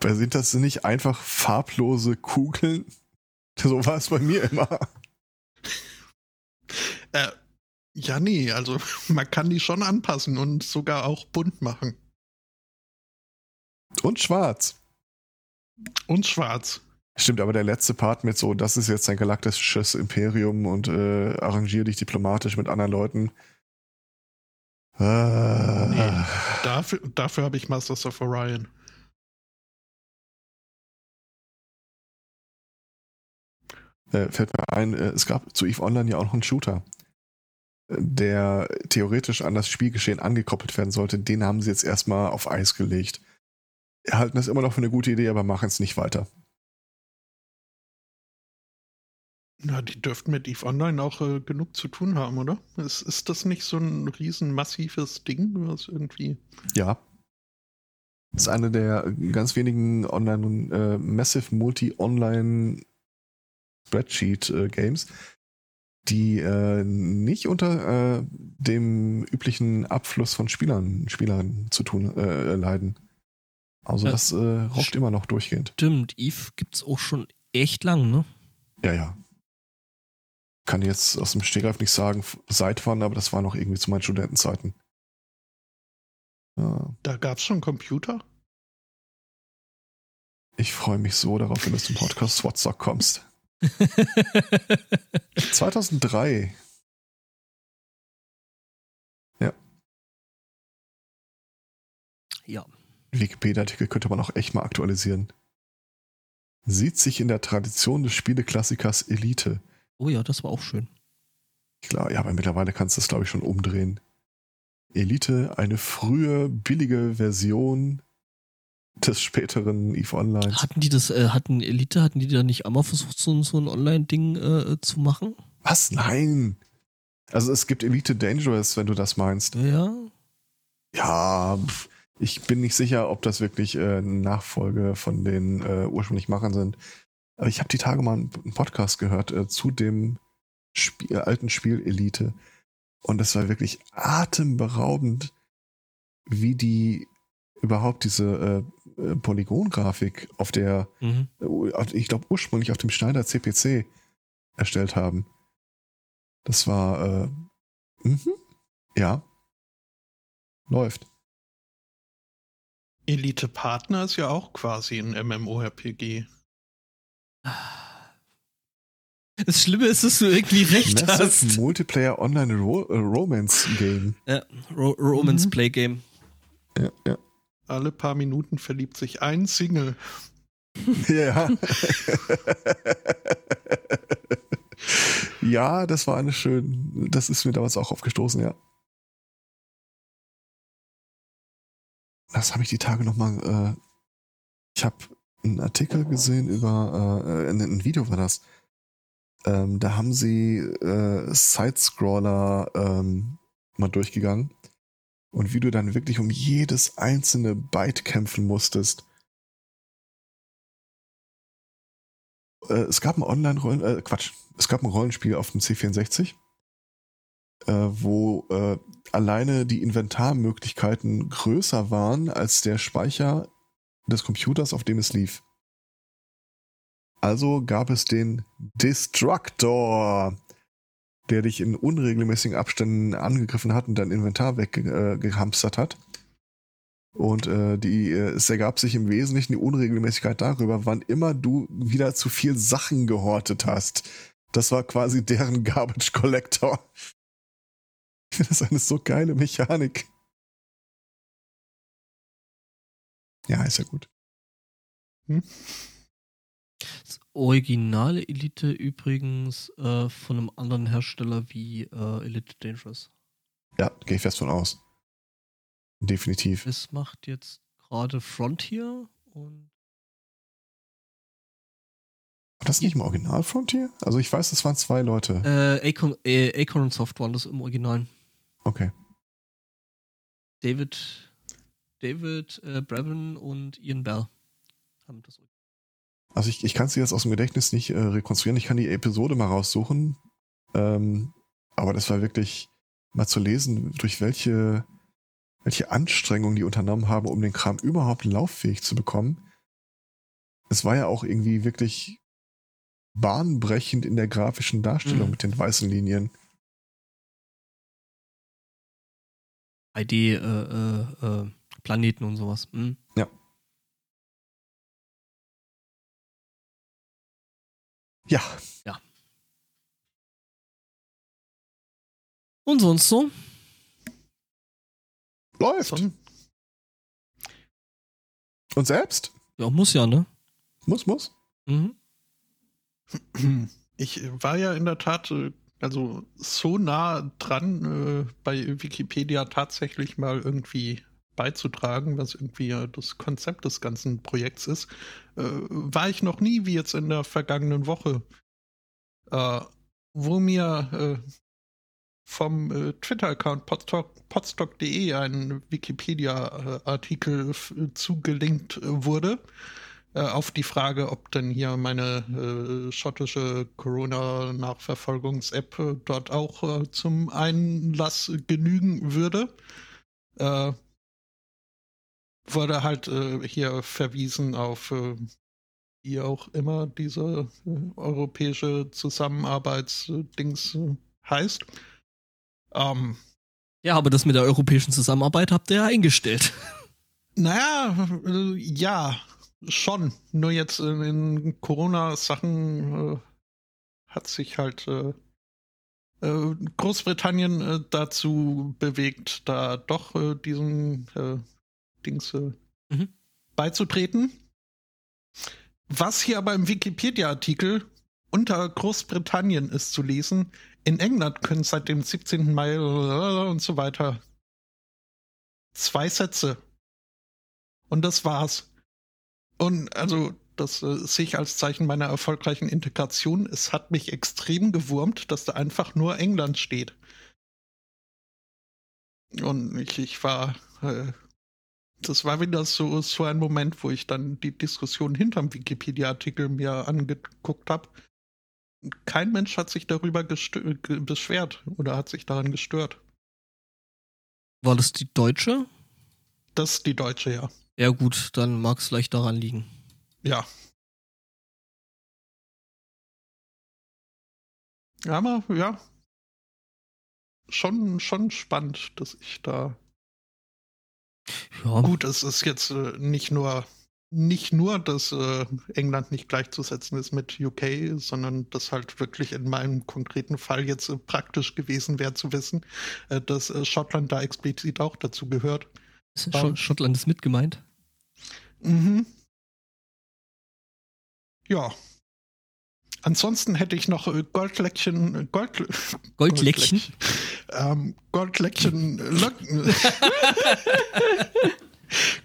Weil Sind das nicht einfach farblose Kugeln? So war es bei mir immer. Äh, ja, nee, also man kann die schon anpassen und sogar auch bunt machen. Und schwarz. Und schwarz. Stimmt, aber der letzte Part mit so, das ist jetzt ein galaktisches Imperium und äh, arrangier dich diplomatisch mit anderen Leuten. Nee. Dafür, dafür habe ich Masters of Orion. äh, fällt mir ein, äh, es gab zu EVE Online ja auch noch einen Shooter, äh, der theoretisch an das Spielgeschehen angekoppelt werden sollte. Den haben sie jetzt erstmal auf Eis gelegt. Halten das immer noch für eine gute Idee, aber machen es nicht weiter. Na, die dürften mit EVE Online auch äh, genug zu tun haben, oder? Ist, ist das nicht so ein riesen massives Ding, was irgendwie. Ja. Das ist eine der ganz wenigen Online, äh, Massive Multi-Online Spreadsheet-Games, die äh, nicht unter äh, dem üblichen Abfluss von Spielern, Spielern zu tun äh, leiden. Also Ja. das äh, rockt immer noch durchgehend. Stimmt, Eve gibt's auch schon echt lang, ne? Ja, ja. Kann jetzt aus dem Stegreif nicht sagen, seit wann, aber das war noch irgendwie zu meinen Studentenzeiten. Ja. Da gab es schon Computer? Ich freue mich so darauf, wenn du zum Podcast Swatstock kommst. 2003. ja. Wikipedia-Artikel könnte man auch echt mal aktualisieren. Sieht sich in der Tradition des Spieleklassikers Elite. Oh ja, das war auch schön. Klar, ja, aber mittlerweile kannst du das, glaube ich, schon umdrehen. Elite, eine frühe, billige Version des späteren EVE Online. Hatten die das, äh, hatten Elite, hatten die da nicht einmal versucht, so, ein- so ein Online-Ding äh, zu machen? Was? Nein! Also es gibt Elite Dangerous, wenn du das meinst. Ja. Ja, pf, ich bin nicht sicher, ob das wirklich äh, eine Nachfolge von den äh, ursprünglich Machern sind. Aber ich habe die Tage mal einen Podcast gehört äh, zu dem Spiel, äh, alten Spiel Elite. Und es war wirklich atemberaubend, wie die überhaupt diese äh, äh, Polygongrafik auf der, Mhm. äh, ich glaube ursprünglich auf dem Schneider CPC erstellt haben. Das war, äh, mhm, ja, läuft. Elite Partner ist ja auch quasi ein MMORPG. Das Schlimme ist, dass du irgendwie recht Massive hast. Multiplayer Online Ro äh, Romance Game. Ja, Ro Romance Mhm. Play Game. Ja, ja. Alle paar Minuten verliebt sich ein Single. Ja. ja, das war eine schön. Das ist mir damals auch aufgestoßen, ja. das habe ich die Tage nochmal, äh, ich habe einen Artikel gesehen über, äh, ein, ein Video war das. Ähm, da haben sie äh, Sidescroller ähm, mal durchgegangen und wie du dann wirklich um jedes einzelne Byte kämpfen musstest. Äh, es gab ein Online-Rollen, äh, Quatsch, es gab ein Rollenspiel auf dem C64, äh, wo äh, alleine die Inventarmöglichkeiten größer waren als der Speicher des Computers, auf dem es lief. Also gab es den Destructor, der dich in unregelmäßigen Abständen angegriffen hat und dein Inventar weggehamstert äh, hat. Und äh, die, äh, es ergab sich im Wesentlichen die Unregelmäßigkeit darüber, wann immer du wieder zu viel Sachen gehortet hast. Das war quasi deren Garbage Collector. Das eine so geile Mechanik. Ja, ist ja gut. Hm? Das originale Elite übrigens äh, von einem anderen Hersteller wie äh, Elite Dangerous. Ja, gehe ich fest von aus. Definitiv. Es macht jetzt gerade Frontier und. War das nicht im Original Frontier? Also ich weiß, es waren zwei Leute. Äh, Acorn, äh, Acorn Soft waren das im Original. Okay. David, David äh, Brevin und Ian Bell haben das. Also ich, ich kann sie jetzt aus dem Gedächtnis nicht äh, rekonstruieren. Ich kann die Episode mal raussuchen. Ähm, aber das war wirklich mal zu lesen, durch welche welche Anstrengungen die unternommen haben, um den Kram überhaupt lauffähig zu bekommen. Es war ja auch irgendwie wirklich bahnbrechend in der grafischen Darstellung mhm. mit den weißen Linien. ID, äh, äh, äh, Planeten und sowas. Mhm. Ja. Ja. Ja. Und sonst so? Läuft. Und selbst? Ja, muss ja, ne? Muss, muss. Mhm. Ich war ja in der Tat äh, also so nah dran, äh, bei Wikipedia tatsächlich mal irgendwie beizutragen, was irgendwie das Konzept des ganzen Projekts ist, äh, war ich noch nie wie jetzt in der vergangenen Woche, äh, wo mir äh, vom äh, Twitter-Account podstock.de ein Wikipedia-Artikel zugelinkt äh, wurde äh, auf die Frage, ob denn hier meine äh, schottische Corona-Nachverfolgungs-App äh, dort auch äh, zum Einlass genügen würde. Wurde halt hier verwiesen auf wie auch immer diese europäische Zusammenarbeitsdings heißt. Ähm, ja, aber das mit der europäischen Zusammenarbeit habt ihr ja eingestellt. Naja, äh, ja, schon. Nur jetzt in, in Corona-Sachen äh, hat sich halt äh, äh Großbritannien äh, dazu bewegt, da doch äh, diesen Dings mhm. beizutreten. Was hier aber im Wikipedia-Artikel unter Großbritannien ist zu lesen, in England können seit dem 17. Mai und so weiter zwei Sätze. Und das war's. Und also, das äh, sehe ich als Zeichen meiner erfolgreichen Integration. Es hat mich extrem gewurmt, dass da einfach nur England steht. Und ich, ich war, äh, das war wieder so, so ein Moment, wo ich dann die Diskussion hinterm Wikipedia-Artikel mir angeguckt habe kein Mensch hat sich darüber beschwert oder hat sich daran gestört. War das die deutsche? Das ist die deutsche, ja. Ja, gut, dann mag es vielleicht daran liegen. Ja. Aber ja. Schon, schon spannend, dass ich da. Ja. Gut, es ist jetzt äh, nicht nur nicht nur, dass äh, England nicht gleichzusetzen ist mit UK, sondern dass halt wirklich in meinem konkreten Fall jetzt äh, praktisch gewesen wäre zu wissen, dass Schottland da explizit auch dazu gehört. Sch um, Schottland ist mit gemeint? Mhm. Ja. Ansonsten hätte ich noch äh, Goldleckchen, äh, Gold, Goldleckchen? Ähm, Goldleckchen,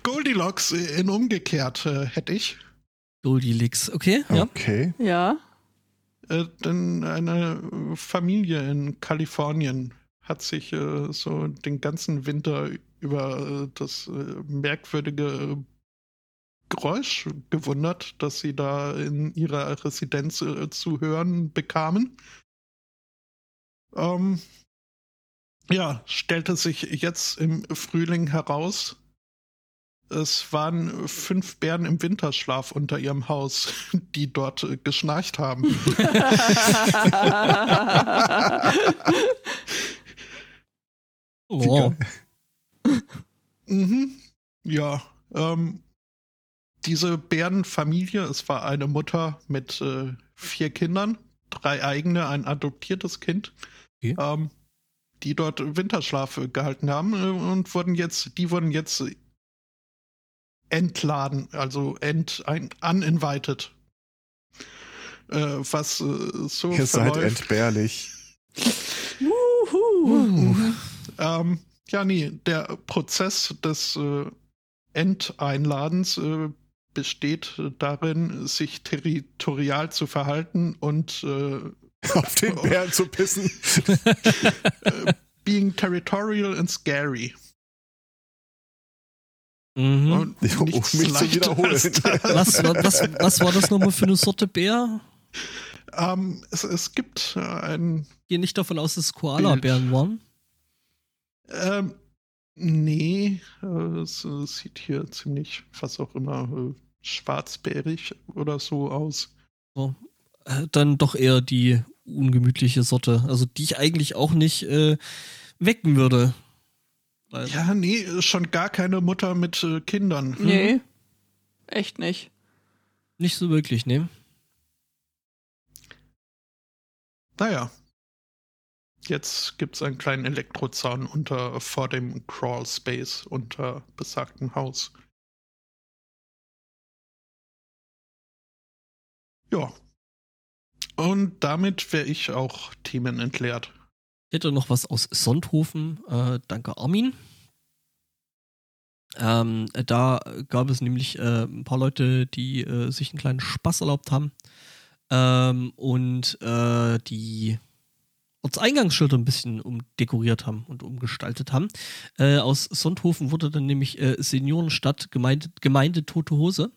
Goldilocks in umgekehrt äh, hätte ich. Goldilocks, okay, ja. Okay. Ja. Äh, denn eine Familie in Kalifornien hat sich äh, so den ganzen Winter über äh, das äh, merkwürdige Geräusch gewundert, das sie da in ihrer Residenz äh, zu hören bekamen. Ähm, ja, stellte sich jetzt im Frühling heraus, es waren fünf Bären im Winterschlaf unter ihrem Haus, die dort äh, geschnarcht haben. Oh. Mhm. Ja, ähm, diese Bärenfamilie, es war eine Mutter mit äh, vier Kindern, drei eigene, ein adoptiertes Kind, Okay. ähm, die dort Winterschlaf gehalten haben äh, und wurden jetzt, die wurden jetzt entladen, also ent, ein, uninvited. Äh, was äh, so Ihr seid verläuft. entbehrlich. Wuhu. Ähm, ja, nee, der Prozess des äh, Enteinladens äh, besteht darin, sich territorial zu verhalten und äh, Auf den Bären zu pissen. being territorial and scary. Mhm. Und Um nichts mich zu leichter wiederholen. als das. Was, war- was, was war das nochmal für eine Sorte Bär? Ähm, es, es gibt äh, ein Gehe nicht davon aus, dass es Koala-Bären waren. Ähm, nee, äh, es, äh, sieht hier ziemlich, was auch immer, äh, schwarzbärig oder so aus. Äh, Dann doch eher die ungemütliche Sorte. Also die ich eigentlich auch nicht äh, wecken würde. Weil- Ja, nee, schon gar keine Mutter mit äh, Kindern. Nee. Echt nicht. Nicht so wirklich, ne? Naja. Jetzt gibt's einen kleinen Elektrozaun unter vor dem Crawl Space unter besagtem Haus. Ja. Und damit wäre ich auch Themen entleert. Ich hätte noch was aus Sonthofen. Äh, danke, Armin. Ähm, da gab es nämlich äh, ein paar Leute, die äh, sich einen kleinen Spaß erlaubt haben ähm, und äh, die Ortseingangsschilder ein bisschen umdekoriert haben und umgestaltet haben. Äh, aus Sonthofen wurde dann nämlich äh, Seniorenstadt Gemeinde, Gemeinde Tote Hose.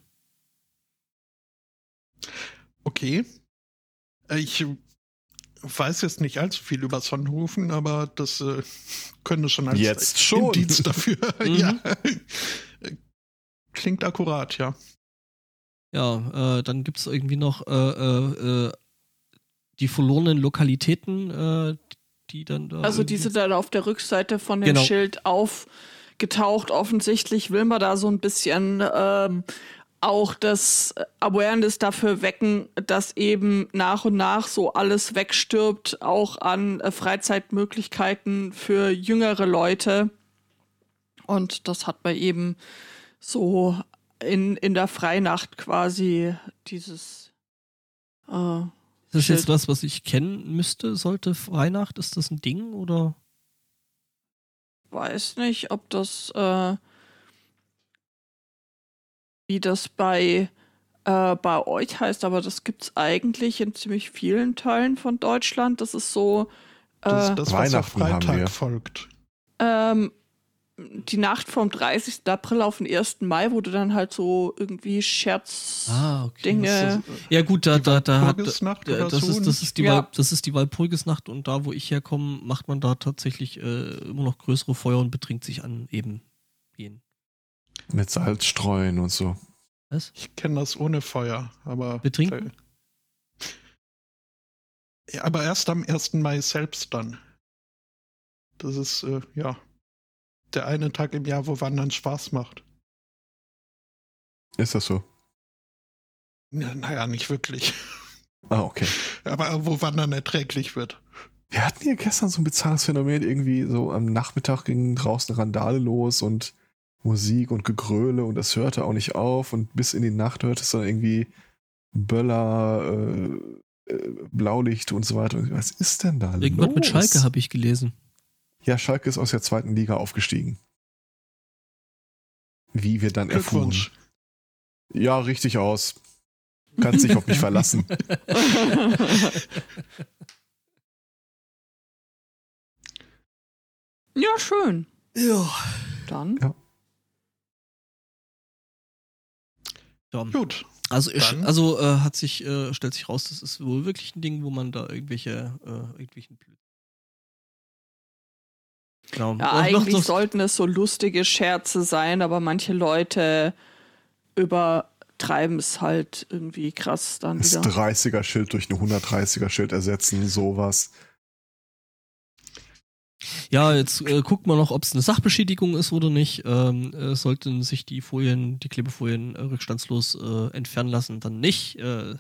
Okay. Äh, Ich weiß jetzt nicht allzu viel über Sonnenhofen, aber das äh, könnte schon als Jetzt schon. Indiz dafür. Mhm. ja. Klingt akkurat, ja. Ja, äh, dann gibt es irgendwie noch äh, äh, äh, die verlorenen Lokalitäten, äh, die dann da. Also die sind dann auf der Rückseite von dem Genau. Schild aufgetaucht. Offensichtlich will man da so ein bisschen ähm, auch das Awareness dafür wecken, dass eben nach und nach so alles wegstirbt, auch an äh, Freizeitmöglichkeiten für jüngere Leute. Und das hat man eben so in, in der Freinacht quasi dieses äh, Ist das jetzt was, was ich kennen müsste, sollte Weihnacht? Ist das ein Ding oder? weiß nicht, ob das, äh, wie das bei, äh, bei euch heißt, aber das gibt's eigentlich in ziemlich vielen Teilen von Deutschland. Das ist so, Das äh, ist das, was auf Weihnachten haben Freitag wir. folgt. ähm, die Nacht vom 30. April auf den 1. Mai, wo du dann halt so irgendwie Scherz Ah, okay. Dinge. Das ist, Ja gut, da, Die da, da hat das so ist das ist die Ja. Wal, das ist die Walpurgisnacht und da, wo ich herkomme, macht man da tatsächlich äh, immer noch größere Feuer und betrinkt sich an eben jeden. Mit Salz streuen und so. Was? Ich kenne das ohne Feuer, aber. Betrinken? Ja, aber erst am 1. Mai selbst dann. Das ist, äh, ja, der eine Tag im Jahr, wo Wandern Spaß macht. Ist das so? Ja, naja, nicht wirklich. Ah, okay. Aber wo Wandern erträglich wird. Wir hatten hier gestern so ein bizarres Phänomen, irgendwie so am Nachmittag ging draußen Randale los und Musik und Gegröle und das hörte auch nicht auf und bis in die Nacht hörte es dann irgendwie Böller, äh, äh, Blaulicht und so weiter. Was ist denn da Irgendwas los? mit Schalke habe ich gelesen. Ja, Schalke ist aus der zweiten Liga aufgestiegen. wie wir dann erfuhren. Ja, richtig aus. Kannst dich auf mich verlassen. ja, schön. Ja. Dann. Ja. Ja. Gut. Also, ich, Dann- also äh, hat sich, äh, stellt sich raus, das ist wohl wirklich ein Ding, wo man da irgendwelche, äh, irgendwelchen Genau. Ja, Und eigentlich noch- sollten es so lustige Scherze sein, aber manche Leute übertreiben es halt irgendwie krass dann Das wieder. 30er-Schild durch ein 130er-Schild ersetzen, sowas. Ja, jetzt äh, guckt man noch, ob es eine Sachbeschädigung ist oder nicht. Ähm, äh, sollten sich die Folien, die Klebefolien äh, rückstandslos äh, entfernen lassen, dann nicht. Äh,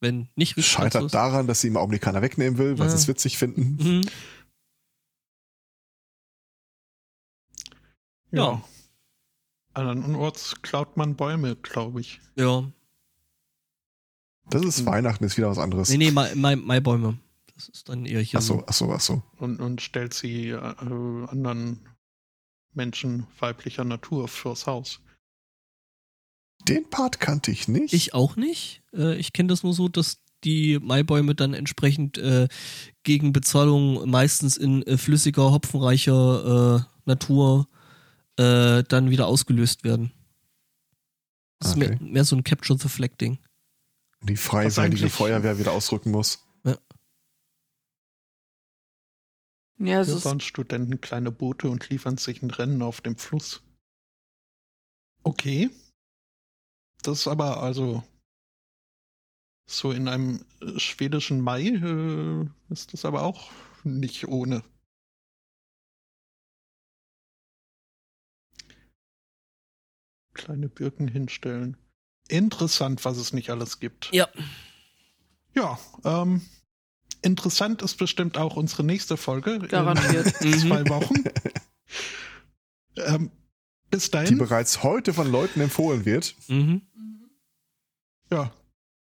wenn nicht Scheitert rückstandslos. daran, dass sie im Augenblick keiner wegnehmen will, weil Ja. sie es witzig finden. Mhm. Ja. Andernorts klaut man Bäume, glaube ich. Ja. Das ist. Weihnachten, ist wieder was anderes. Nee, nee, Mai, Mai, Maibäume. Das ist dann eher hier Achso, so. achso, achso. Und, und stellt sie äh, anderen Menschen weiblicher Natur fürs Haus. Den Part kannte ich nicht. Ich auch nicht. Äh, ich kenne das nur so, dass die Maibäume dann entsprechend äh, gegen Bezahlung meistens in äh, flüssiger, hopfenreicher äh, Natur äh, dann wieder ausgelöst werden. Das Okay. ist mehr, mehr so ein Capture the Flag Ding. die freiwillige eigentlich- Feuerwehr wieder ausrücken muss. Ja, es Hier ist, bauen Studenten kleine Boote und liefern sich ein Rennen auf dem Fluss. Okay. Das ist aber also so in einem schwedischen Mai äh, ist das aber auch nicht ohne. Kleine Birken hinstellen. Interessant, was es nicht alles gibt. Ja. Ja, ähm, interessant ist bestimmt auch unsere nächste Folge. Garantiert. In Mhm. zwei Wochen. ähm, bis Die dahin, bereits heute von Leuten empfohlen wird. Mhm. ja,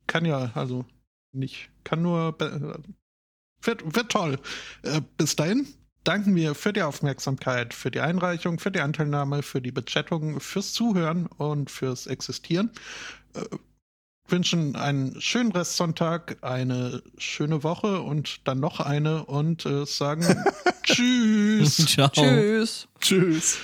kann ja, also nicht, kann nur, äh, wird, wird toll. Äh, bis dahin danken wir für die Aufmerksamkeit, für die Einreichung, für die Anteilnahme, für die Bechattung, fürs Zuhören und fürs Existieren. Äh, wünschen einen schönen Restsonntag, eine schöne Woche und dann noch eine und äh, sagen Tschüss. Ciao. tschüss. Tschüss.